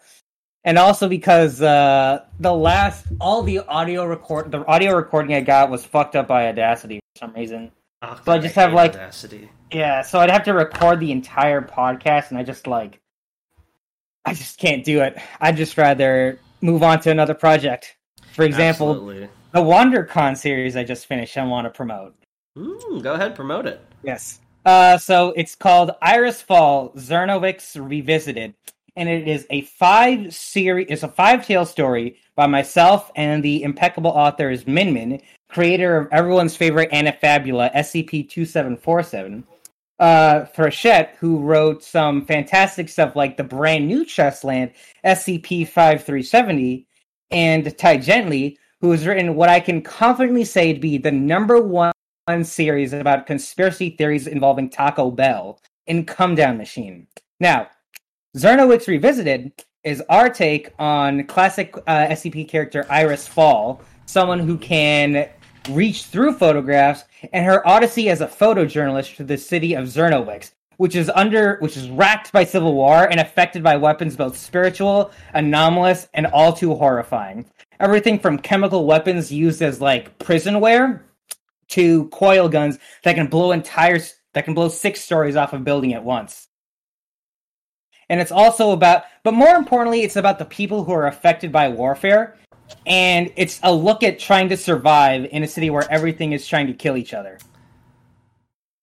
And also because uh, the last, all the audio record, the audio recording I got was fucked up by Audacity for some reason. Oh, So I just have, like- Audacity. Yeah, so I'd have to record the entire podcast, and I just like, I just can't do it. I'd just rather move on to another project. For example, Absolutely. the WonderCon series I just finished, I want to promote. Mm, go ahead, promote it. Yes. Uh, so it's called Iris Fall Zernovix Revisited, and it is a five series. It's a five tale story by myself and the impeccable authors Min Min, creator of everyone's favorite Anafabula SCP two seven four seven. Uh, Frechette, who wrote some fantastic stuff like the brand new Chessland SCP five three seventy, and Ty Gently, who has written what I can confidently say to be the number one series about conspiracy theories involving Taco Bell in Come Down Machine. Now, Zernowix Revisited is our take on classic uh, SCP character Iris Fall, someone who can reach through photographs, and her odyssey as a photojournalist to the city of Zernowix, which is under which is racked by civil war and affected by weapons both spiritual, anomalous, and all too horrifying. Everything from chemical weapons used as like prisonware to coil guns that can blow entire that can blow six stories off a building at once. And it's also about but more importantly it's about the people who are affected by warfare and it's a look at trying to survive in a city where everything is trying to kill each other.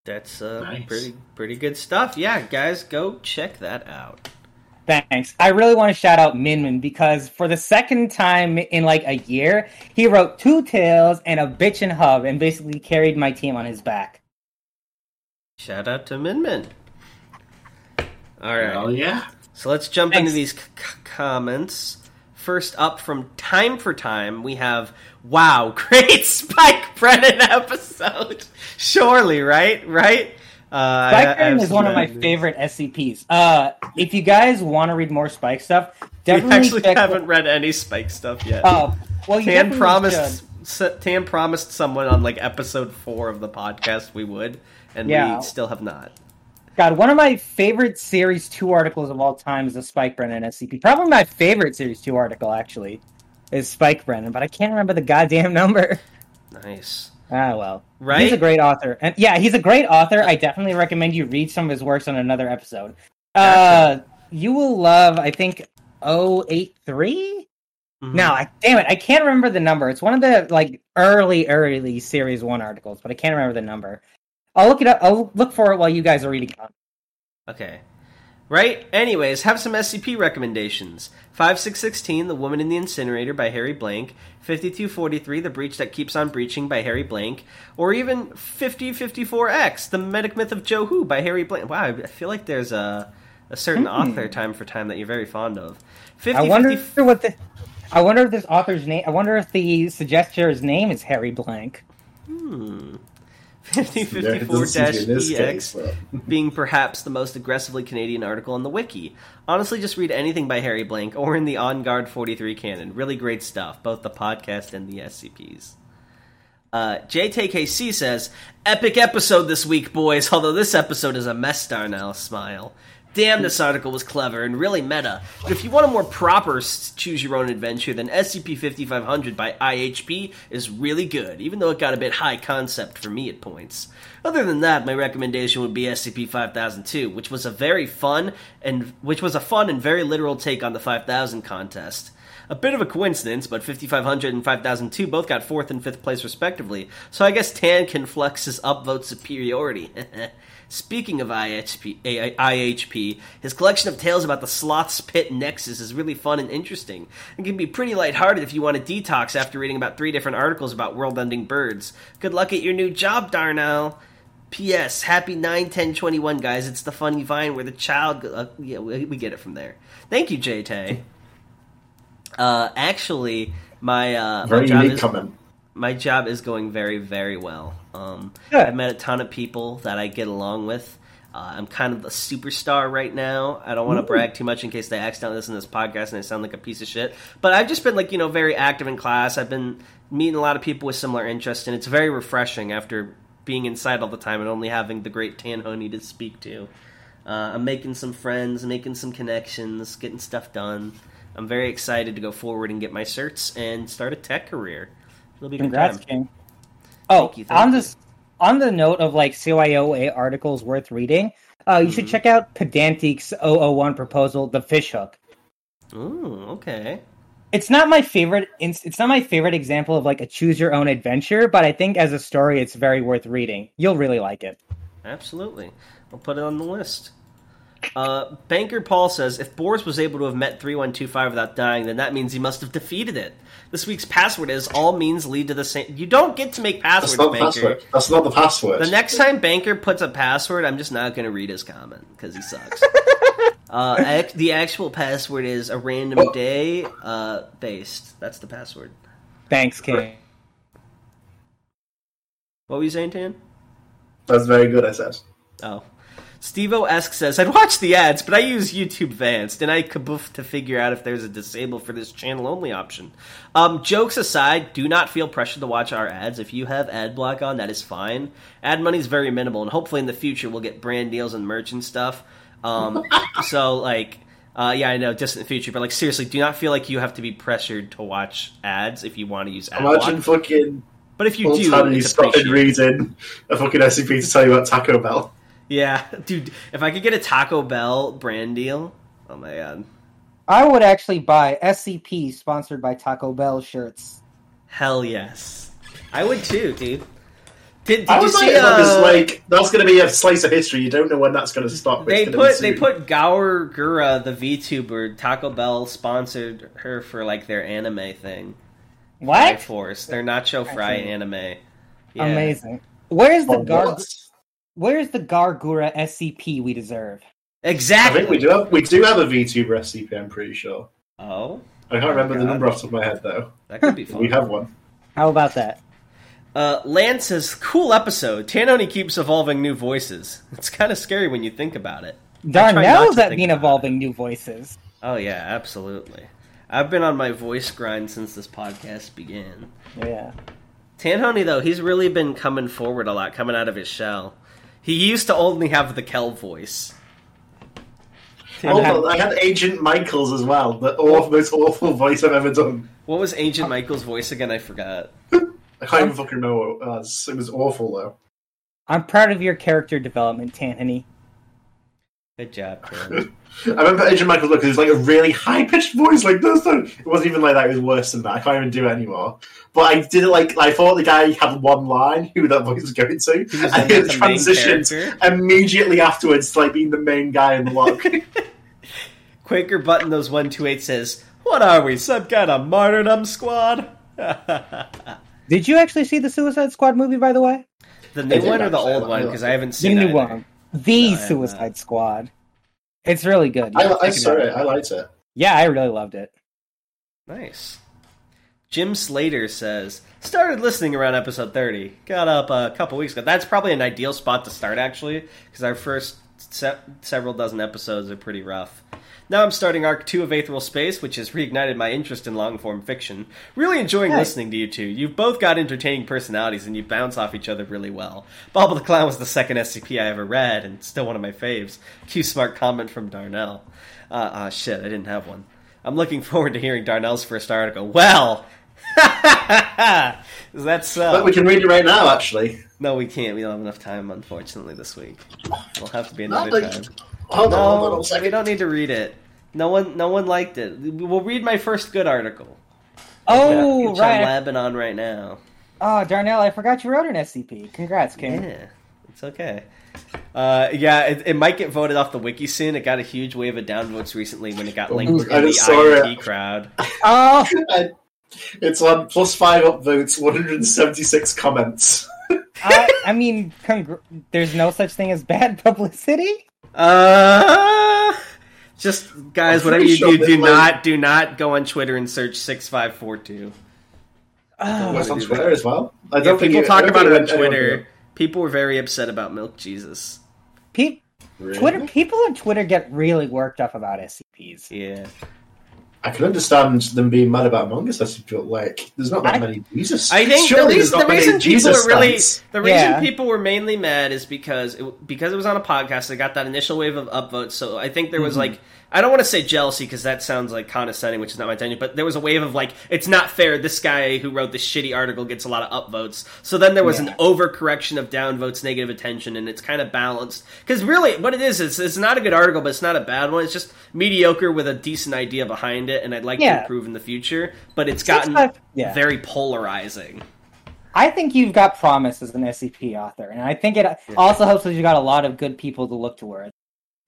That's uh, Nice. pretty pretty good stuff. Yeah, guys, go check that out. Thanks. I really want to shout out Minmin because for the second time in like a year, he wrote two tales and a bitch and hub and basically carried my team on his back. Shout out to Min Min. All right. Oh yeah. So let's jump Thanks. into these c- c- comments. First up from Time for Time, we have Wow, great Spike Brennan episode. Surely, right? Right? Uh, Spike is one of my favorite SCPs. Uh, if you guys want to read more Spike stuff, We definitely actually check. haven't read any Spike stuff yet. Oh, well, you Tan promised should. Tan promised someone on like episode four of the podcast we would, and Yeah. we still have not. God, one of my favorite Series 2 articles of all time is the Spike Brennan SCP. Probably my favorite Series 2 article, actually, is Spike Brennan, but I can't remember the goddamn number. Nice, Ah, well. right? He's a great author. And yeah, he's a great author. I definitely recommend you read some of his works on another episode. Uh, you will love, I think, 083? Mhm. No, I, damn it, I can't remember the number. It's one of the like early, early Series One articles, but I can't remember the number. I'll look it up. I'll look for it while you guys are reading. Okay. Right? Anyways, have some SCP recommendations. 5616, The Woman in the Incinerator by Harry Blank. 5243, The Breach That Keeps on Breaching by Harry Blank. Or even 5054X, The Medic Myth of Joe Who by Harry Blank. Wow, I feel like there's a, a certain author time for time that you're very fond of. 50, I wonder 50 what the. I wonder if this author's name. I wonder if the suggester's name is Harry Blank. Hmm. Yeah, it doesn't seem to be in this 5054-EX case, being perhaps the most aggressively Canadian article on the wiki. Honestly, just read anything by Harry Blank or in the On Guard 43 canon. Really great stuff, both the podcast and the SCPs. Uh, JTKC says, Epic episode this week, boys, although this episode is a mess, Darnell. Smile. Damn, this article was clever and really meta. But if you want a more proper choose your own adventure, then SCP 5500 by IHP is really good, even though it got a bit high concept for me at points. Other than that, my recommendation would be SCP 5002, which was a very fun and which was a fun and very literal take on the 5000 contest. A bit of a coincidence, but 5500 and 5002 both got fourth and fifth place respectively, so I guess Tan can flex his upvote superiority. Speaking of IHP, IHP, his collection of tales about the Sloth's Pit Nexus is really fun and interesting, and can be pretty lighthearted if you want to detox after reading about three different articles about world-ending birds. Good luck at your new job, Darnell. P.S. Happy 9 10 21, guys. It's the funny vine where the child. Uh, yeah, we, we get it from there. Thank you, J Tay. Uh, actually, my uh, my job unique is comment. my job is going very very well. Um, Good. I've met a ton of people that I get along with. Uh, I'm kind of a superstar right now. I don't want to brag too much in case they accidentally listen to this podcast and I sound like a piece of shit. But I've just been like you know very active in class. I've been meeting a lot of people with similar interests, and it's very refreshing after being inside all the time and only having the great Tanhoney to speak to. Uh, I'm making some friends, making some connections, getting stuff done. I'm very excited to go forward and get my certs and start a tech career. It'll be a good time. King. Oh, Thank you, thank on you. this on the note of like CYOA articles worth reading, uh, you Mm-hmm. should check out Pedantic's 001 proposal, The Fishhook. Ooh, okay. It's not my favorite. It's not my favorite example of like a choose your own adventure, but I think as a story, it's very worth reading. You'll really like it. Absolutely. I'll put it on the list. Uh, Banker Paul says if Boris was able to have met 3125 without dying, then that means he must have defeated it. This week's password is all means lead to the same. You don't get to make That's passwords, not Banker. password. That's not the password. The next time Banker puts a password, I'm just not going to read his comment because he sucks. uh, ac- the actual password is a random Oh. day uh, based. That's the password. Thanks, King. What were you saying, Tan? That's very good, I said. Oh. Stevo Esk says, I'd watch the ads, but I use YouTube Vanced, and I kaboof to figure out if there's a disable for this channel only option. Um, jokes aside, do not feel pressured to watch our ads. If you have ad block on, that is fine. Ad money is very minimal, and hopefully in the future we'll get brand deals and merch and stuff. Um, so, like, uh, yeah, I know, distant future, but, like, seriously, do not feel like you have to be pressured to watch ads if you want to use ad Imagine block. fucking But if you do, it's appreciated. reading a fucking SCP to tell you about Taco Bell. Yeah, dude, if I could get a Taco Bell brand deal, oh my god. I would actually buy SCP sponsored by Taco Bell shirts. Hell yes. I would too, dude. Did, did I you was see like, uh, because like that's going to be a slice of history. You don't know when that's going to stop. they it's gonna be put they put Gawr Gura, the VTuber, Taco Bell sponsored her for like their anime thing. Fry What? Force, their Nacho Fry anime. Yeah. Amazing. Where's the Oh, Gar? what? Where's the Gawr Gura SCP we deserve? Exactly. I think we do have we do have a VTuber SCP. I'm pretty sure. Oh, I can't remember the number off the top of my head though. that could be fun. We have one. How about that? Uh, Lance says, "Cool episode. Tanhoney keeps evolving new voices. It's kind of scary when you think about it." try not Darnell's to at think been about evolving new voices. Oh yeah, absolutely. I've been on my voice grind since this podcast began. Yeah. Tanhoney though, he's really been coming forward a lot, coming out of his shell. He used to only have the Kel voice. Also, I had Agent Michaels as well. The awful, most awful voice I've ever done. What was Agent Michael's voice again? I forgot. I can't even fucking know what it was. It was awful though. I'm proud of your character development, Tanhoney. Good job, Tim. I remember Agent Michael Look, it was like a really high pitched voice, like this. It wasn't even like that, it was worse than that. I can't even do it anymore. But I did it like, I thought the guy had one line, who that voice was going to, was and then he transitioned immediately afterwards to like being the main guy in the look. Quaker Button those one two eight says, "What are we? Some kind of martyrdom squad?" Did you actually see the Suicide Squad movie, by the way? The new one or the old one? Because. I haven't seen The new either. one. The No, Suicide not. Squad. It's really good. I, Yeah, I check it saw it, I liked it. Yeah, I really loved it. Nice. Jim Slater says, started listening around episode 30. Got up a couple weeks ago. That's probably an ideal spot to start, actually, because our first se- several dozen episodes are pretty rough. Now I'm starting Arc 2 of Aetheral Space, which has reignited my interest in long form fiction. Really enjoying listening to you two. You've both got entertaining personalities and you bounce off each other really well. Bobble the Clown was the second SCP I ever read and still one of my faves. Cue smart comment from Darnell. Uh, uh, shit, I didn't have one. I'm looking forward to hearing Darnell's first article. Well, that's so. But we can read it right now, actually. No, we can't. We don't have enough time, unfortunately, this week. It'll have to be another time. Hold on, hold on No, we don't need to read it. No one, no one liked it. We'll read my first good article. Oh, which I'm right. labbing on right now. Oh, Darnell, I forgot you wrote an SCP. Congrats, King. Yeah, it's okay. Uh, yeah, it, it might get voted off the wiki soon. It got a huge wave of downvotes recently when it got linked to the just it. crowd. Oh, And it's on plus five upvotes, 176 comments. I, I mean, congr- there's no such thing as bad publicity. Uh, just guys, whatever you sure do, do like- not do not go on Twitter and search six five four two. Oh, That's on Twitter as well. I don't think people it- talk don't about it on Twitter. People were very upset about Milk Jesus. pe- did. Twitter people on Twitter get really worked up about SCPs. Yeah, I can understand them being mad about Among Us. I feel like there's not that I- many Jesus. I think surely the there's reason, the many reason people Jesus were really fans. the reason Yeah. people were mainly mad is because it, because it was on a podcast. They got that initial wave of upvotes. So I think there was Mm-hmm. like I don't want to say jealousy because that sounds like condescending, which is not my intention. But there was a wave of like it's not fair. This guy who wrote this shitty article gets a lot of upvotes. So then there was Yeah. an overcorrection of downvotes, negative attention, and it's kind of balanced. Because really, what it is is it's not a good article, but it's not a bad one. It's just mediocre with a decent idea behind it, and I'd like to improve in the future. But it's gotten five- yeah. very polarizing. I think you've got promise as an SCP author, and I think it also helps that you've got a lot of good people to look towards.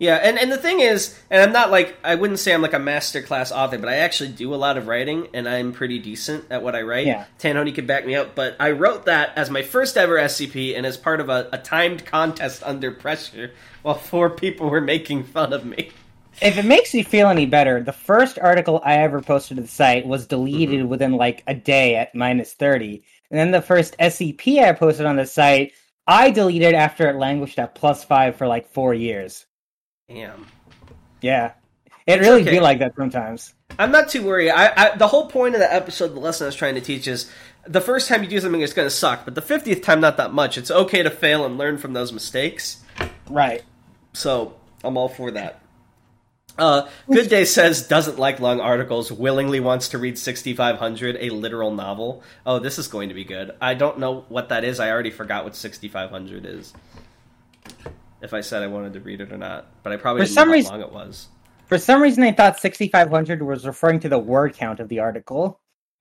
Yeah, and, and the thing is, and I'm not like I wouldn't say I'm like a master class author, but I actually do a lot of writing, and I'm pretty decent at what I write. Yeah. Tanhoney could back me up, but I wrote that as my first ever SCP, and as part of a, a timed contest under pressure, while four people were making fun of me. If it makes you feel any better, the first article I ever posted to the site was deleted mm-hmm. within like a day at minus 30. And then the first SCP I posted on the site, I deleted after it languished at plus 5 for like 4 years. Damn. Yeah. It really okay. be like that sometimes. I'm not too worried. I, I the whole point of the episode, the lesson I was trying to teach is the first time you do something, it's going to suck, but the fiftieth time, not that much. It's okay to fail and learn from those mistakes. Right. So I'm all for that. Uh, Good Day says doesn't like long articles. Willingly wants to read 6500, a literal novel. Oh, this is going to be good. I don't know what that is. I already forgot what 6500 is. If I said I wanted to read it or not, but I probably For didn't some know reason- how long it was. For some reason, I thought 6500 was referring to the word count of the article.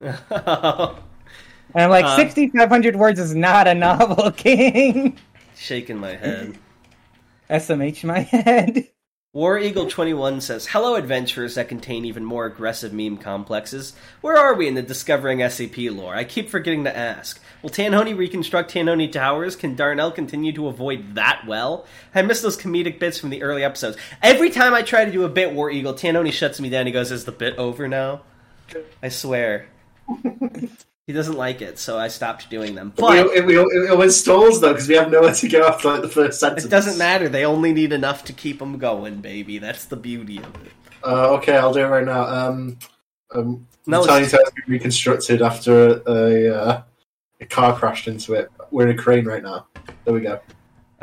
And I'm like, Uh. 6500 words is not a novel, King. Shaking my head. SMH my head. War Eagle 21 says, Hello, adventurers that contain even more aggressive meme complexes. Where are we in the discovering SCP lore? I keep forgetting to ask. Will Tanhoney reconstruct Tanhoney Towers? Can Darnell continue to avoid that well? I miss those comedic bits from the early episodes. Every time I try to do a bit, War Eagle, Tanhoney shuts me down. He goes, Is the bit over now? I swear. he doesn't like it, so I stopped doing them. But it, we, it always stalls though because we have nowhere to go after like the first sentence. it doesn't matter. They only need enough to keep them going, baby. That's the beauty of it. Uh, okay, I'll do it right now. Um, um, No, the tiny tower's been reconstructed after a, a, uh, a car crashed into it. We're in a crane right now. There we go.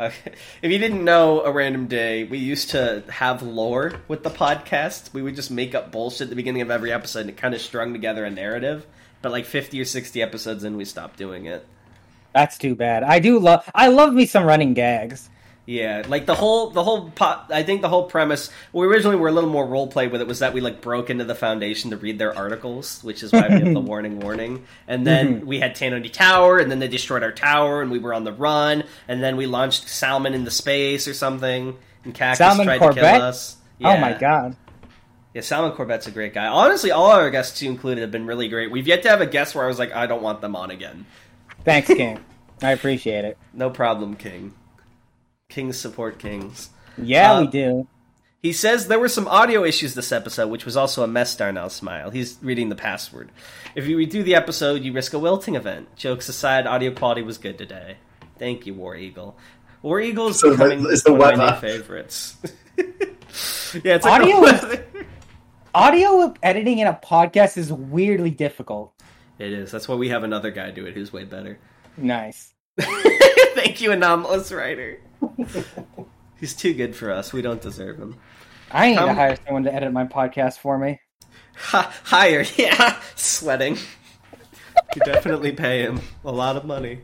Okay. If you didn't know, a random day, we used to have lore with the podcast. We would just make up bullshit at the beginning of every episode, and it kind of strung together a narrative. But like fifty or sixty episodes in, we stopped doing it. That's too bad. I do love. I love me some running gags. Yeah, like the whole the whole po- I think the whole premise. We originally were a little more role play with it. Was that we like broke into the foundation to read their articles, which is why we have the warning, warning. And then mm-hmm. we had Tanhoney Tower, and then they destroyed our tower, and we were on the run. And then we launched Salmon into space or something, and Cactus Salmon tried to kill us. Oh my god. Yeah, Salmon Corbett's a great guy. Honestly, all our guests you included have been really great. We've yet to have a guest where I was like, I don't want them on again. Thanks, King. I appreciate it. No problem, King. Kings support kings. Yeah, Uh, we do. He says there were some audio issues this episode, which was also a mess, Darnell Smile. He's reading the password. If you redo the episode, you risk a wilting event. Jokes aside, audio quality was good today. Thank you, War Eagle. War Eagle is So the- becoming the one of my new favorites. yeah, it's like Audio the is- weather. Audio editing in a podcast is weirdly difficult. It is. That's why we have another guy do it who's way better. Nice. Thank you, anomalous writer. He's too good for us. We don't deserve him. I need to Um, hire someone to edit my podcast for me. Ha, higher, yeah. Sweating. You definitely pay him a lot of money.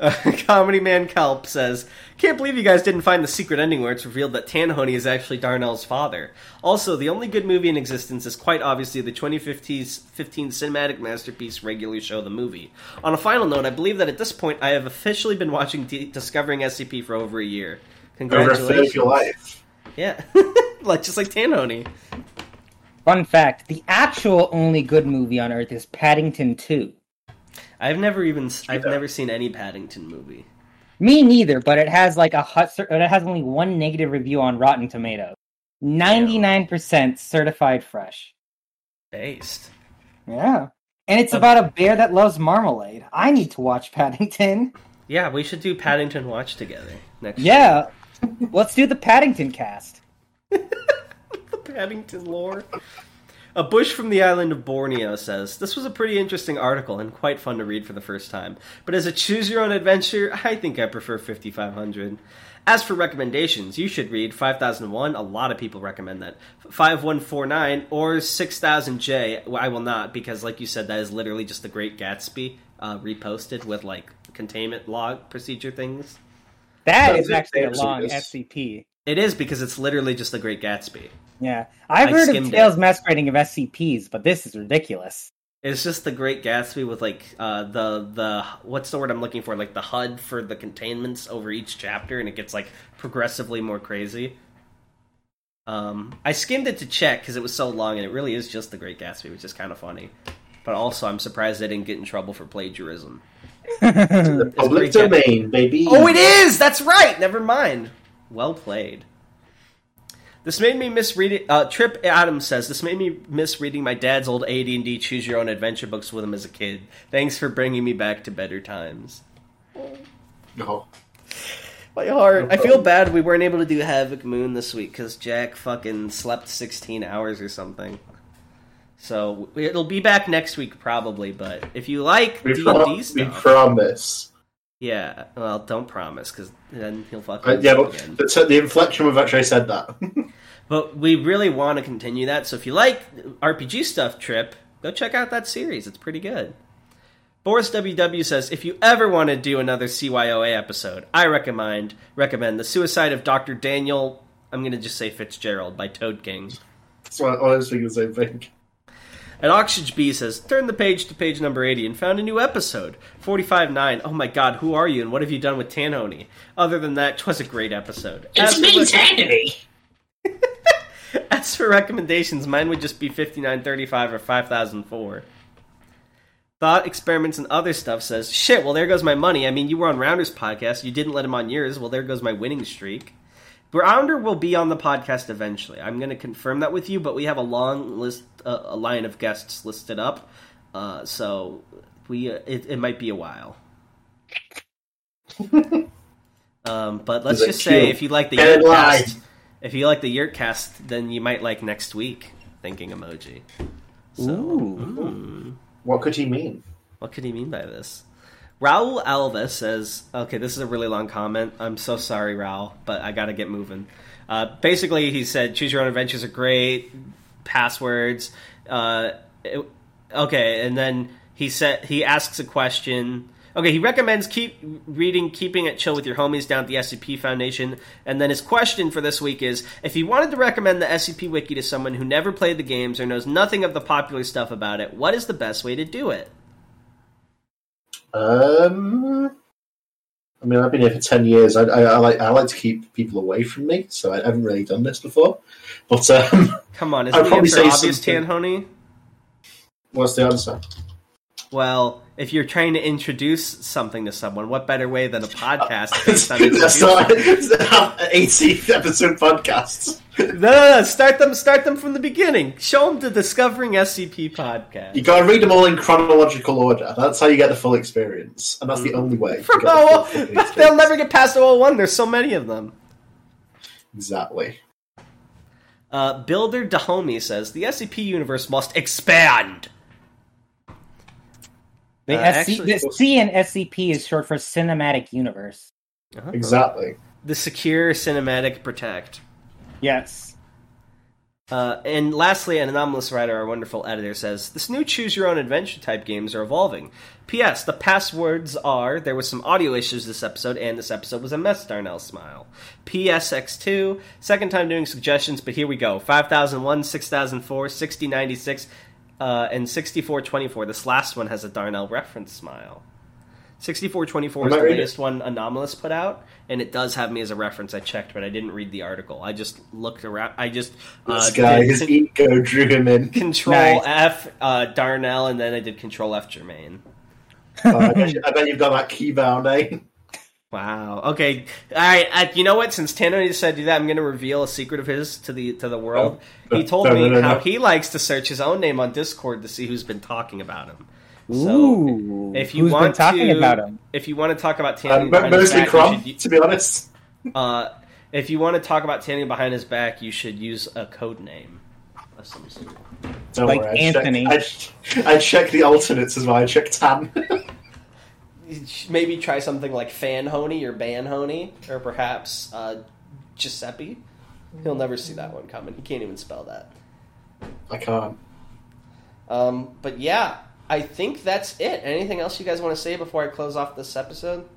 Uh, Comedy Man Kelp says, Can't believe you guys didn't find the secret ending where it's revealed that Tanhoney is actually Darnell's father. Also, the only good movie in existence is quite obviously the 2015 cinematic masterpiece regularly show, The Movie. On a final note, I believe that at this point I have officially been watching D- Discovering SCP for over a year. Over a Congratulations. your life. Yeah. like, just like Tanhoney. Fun fact: the actual only good movie on Earth is Paddington Two. I've never even I've Yeah. never seen any Paddington movie. Me neither, but it has like a hot. It has only one negative review on Rotten Tomatoes. Ninety-nine percent certified fresh. Based. Yeah, and it's Uh, about a bear that loves marmalade. I need to watch Paddington. Yeah, we should do Paddington Watch together next. Yeah, let's do the Paddington cast. the Paddington lore. A bush from the island of Borneo says this was a pretty interesting article and quite fun to read for the first time. But as a choose your own adventure, I think I prefer 5500. As for recommendations, you should read 5001. A lot of people recommend that. 5149 or 6000J. I will not because, like you said, that is literally just the Great Gatsby uh, reposted with like containment log procedure things. That No, is actually a long. SCP. It is because it's literally just the Great Gatsby. Yeah, I've I heard of skimmed Tales it. masquerading of SCPs, but this is ridiculous. It's just the Great Gatsby with like uh, the the what's the word I'm looking for? Like the HUD for the containments over each chapter, and it gets like progressively more crazy. Um, I skimmed it to check because it was so long, and it really is just the Great Gatsby, which is kind of funny. But also, I'm surprised they didn't get in trouble for plagiarism. The public domain, baby. Oh, it is. That's right. Never mind. Well played. This made me miss reading. Uh, Trip Adams says this made me miss reading my dad's old AD and D Choose Your Own Adventure books with him as a kid. Thanks for bringing me back to better times. No. My heart. I feel bad we weren't able to do Havoc Moon this week because Jack fucking slept 16 hours or something. So it'll be back next week probably. But if you like We, D and D we stuff, promise. Yeah. Well, don't promise because then he'll fucking Uh, yeah, but the, the inflection we've actually said that. But we really want to continue that. So if you like RPG stuff, Trip, go check out that series. It's pretty good. Boris WW says if you ever want to do another CYOA episode, I recommend recommend the Suicide of Dr. Daniel. I'm going to just say Fitzgerald by Toad King. so I I was thinking the same thing. And Oxygen B says, turn the page to page number 80 and found a new episode. 45.9. Oh my god, who are you and what have you done with Tanhoney? Other than that, 'twas a great episode. It's As me, rec- As for recommendations, mine would just be 5935 or 5004. Thought Experiments and Other Stuff says, Shit, well, there goes my money. I mean, you were on Rounder's podcast. You didn't let him on yours. Well, there goes my winning streak. Rounder will be on the podcast eventually. I'm going to confirm that with you, but we have a long list, uh, a line of guests listed up. Uh, so we uh, it, it might be a while. um, but let's just say cute? if you like the lie. If you like the Yurtcast, then you might like next week. Thinking emoji. So, Ooh. What could he mean? what could he mean by this? Raul Alves says, okay, this is a really long comment. I'm so sorry, Raul, but I gotta get moving. Uh, basically, he said, choose your own adventures are great, passwords. Uh, it- okay, and then he said, he asks a question. Okay, he recommends keep reading, keeping it chill with your homies down at the SCP Foundation. And then his question for this week is: If he wanted to recommend the SCP Wiki to someone who never played the games or knows nothing of the popular stuff about it, what is the best way to do it? Um, I mean, I've been here for ten years. I, I, I like I like to keep people away from me, so I haven't really done this before. But um, Come on, is the probably say obvious, something- Tanhoney? what's the answer? Well, if you're trying to introduce something to someone, what better way than a podcast based on introducing? not eighty episode podcasts. No, no, no, start them, start them from the beginning. Show them the Discovering SCP podcast. You got to read them all in chronological order. That's how you get the full experience, and that's the only way. From the but they'll never get past all 01. There's so many of them. exactly. Uh, Builder Dahomey says the SCP universe must expand. Uh, SC, the C in SCP is short for Cinematic Universe. Uh-huh. Exactly. The Secure Cinematic Protect. Yes. Uh, and lastly, an anomalous writer, our wonderful editor, says this new choose your own adventure type games are evolving. P.S. The passwords are there was some audio issues this episode, and this episode was a mess. Darnell smile. PSX2, second time doing suggestions, but here we go: 5001, 6004, 6096, uh, and sixty four twenty four. This last one has a Darnell reference smile. 6424 is the latest one Anomalous put out, and it does have me as a reference. I checked, but I didn't read the article. I just looked around. I just uh, This guy, his ego drew him in. Control Nice. F uh, Darnell, and then I did Control F Jermaine. Oh, I, bet you, I bet you've got that keybound, eh? Wow. Okay. All right. I, you know what? Since Tano decided to do that, I'm going to reveal a secret of his to the to the world. Oh. He told No, me no, no, how no. he likes to search his own name on Discord to see who's been talking about him. Ooh. If you Who's want been talking to, about him? if you want to talk about Tanny Um, behind his mostly back, Crom, should, to be honest. uh, if you want to talk about Tanny behind his back, you should use a code name of some sort. Don't Like worry, I Anthony. Checked, I, I checked the alternates as well. I checked Tan. maybe try something like Fan Honey or Ban Honey, or perhaps uh, Giuseppe. He'll never see that one coming. He can't even spell that. I can't. Um, but yeah, I think that's it. Anything else you guys want to say before I close off this episode?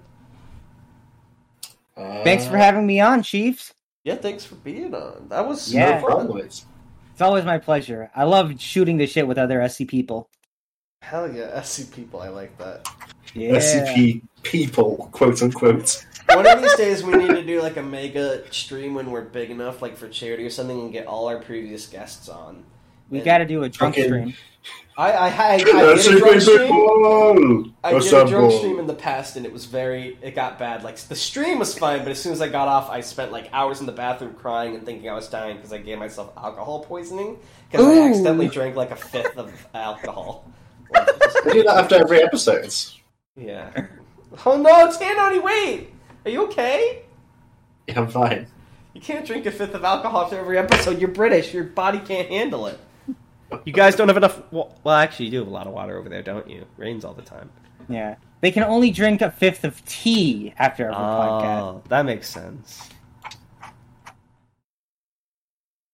Uh, Thanks for having me on, Chiefs. Yeah, thanks for being on. That was Yeah. No problem. It's It's always my pleasure. I love shooting the shit with other SC people. Hell yeah, SC people, I like that. Yeah. SCP people, quote unquote. One of these days, we need to do like a mega stream when we're big enough, like for charity or something, and get all our previous guests on. We And got to do a drunk Fucking- stream. I, I, I, I did a drunk stream. I did a drunk stream in the past, and it was very. It got bad. Like the stream was fine, but as soon as I got off, I spent like hours in the bathroom crying and thinking I was dying because I gave myself alcohol poisoning because I accidentally drank like a fifth of alcohol. We do that after every episode. Yeah. Oh no, Tanoni, wait! Are you okay? Yeah, I'm fine. You can't drink a fifth of alcohol after every episode. You're British. Your body can't handle it. You guys don't have enough. Well, well, actually, you do have a lot of water over there, don't you? Rains all the time. Yeah. They can only drink a fifth of tea after every oh, podcast. Oh, that makes sense.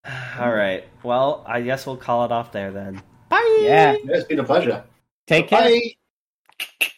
All right. Well, I guess we'll call it off there then. Bye. Yeah. Yeah, it's been a pleasure. Take care. Bye.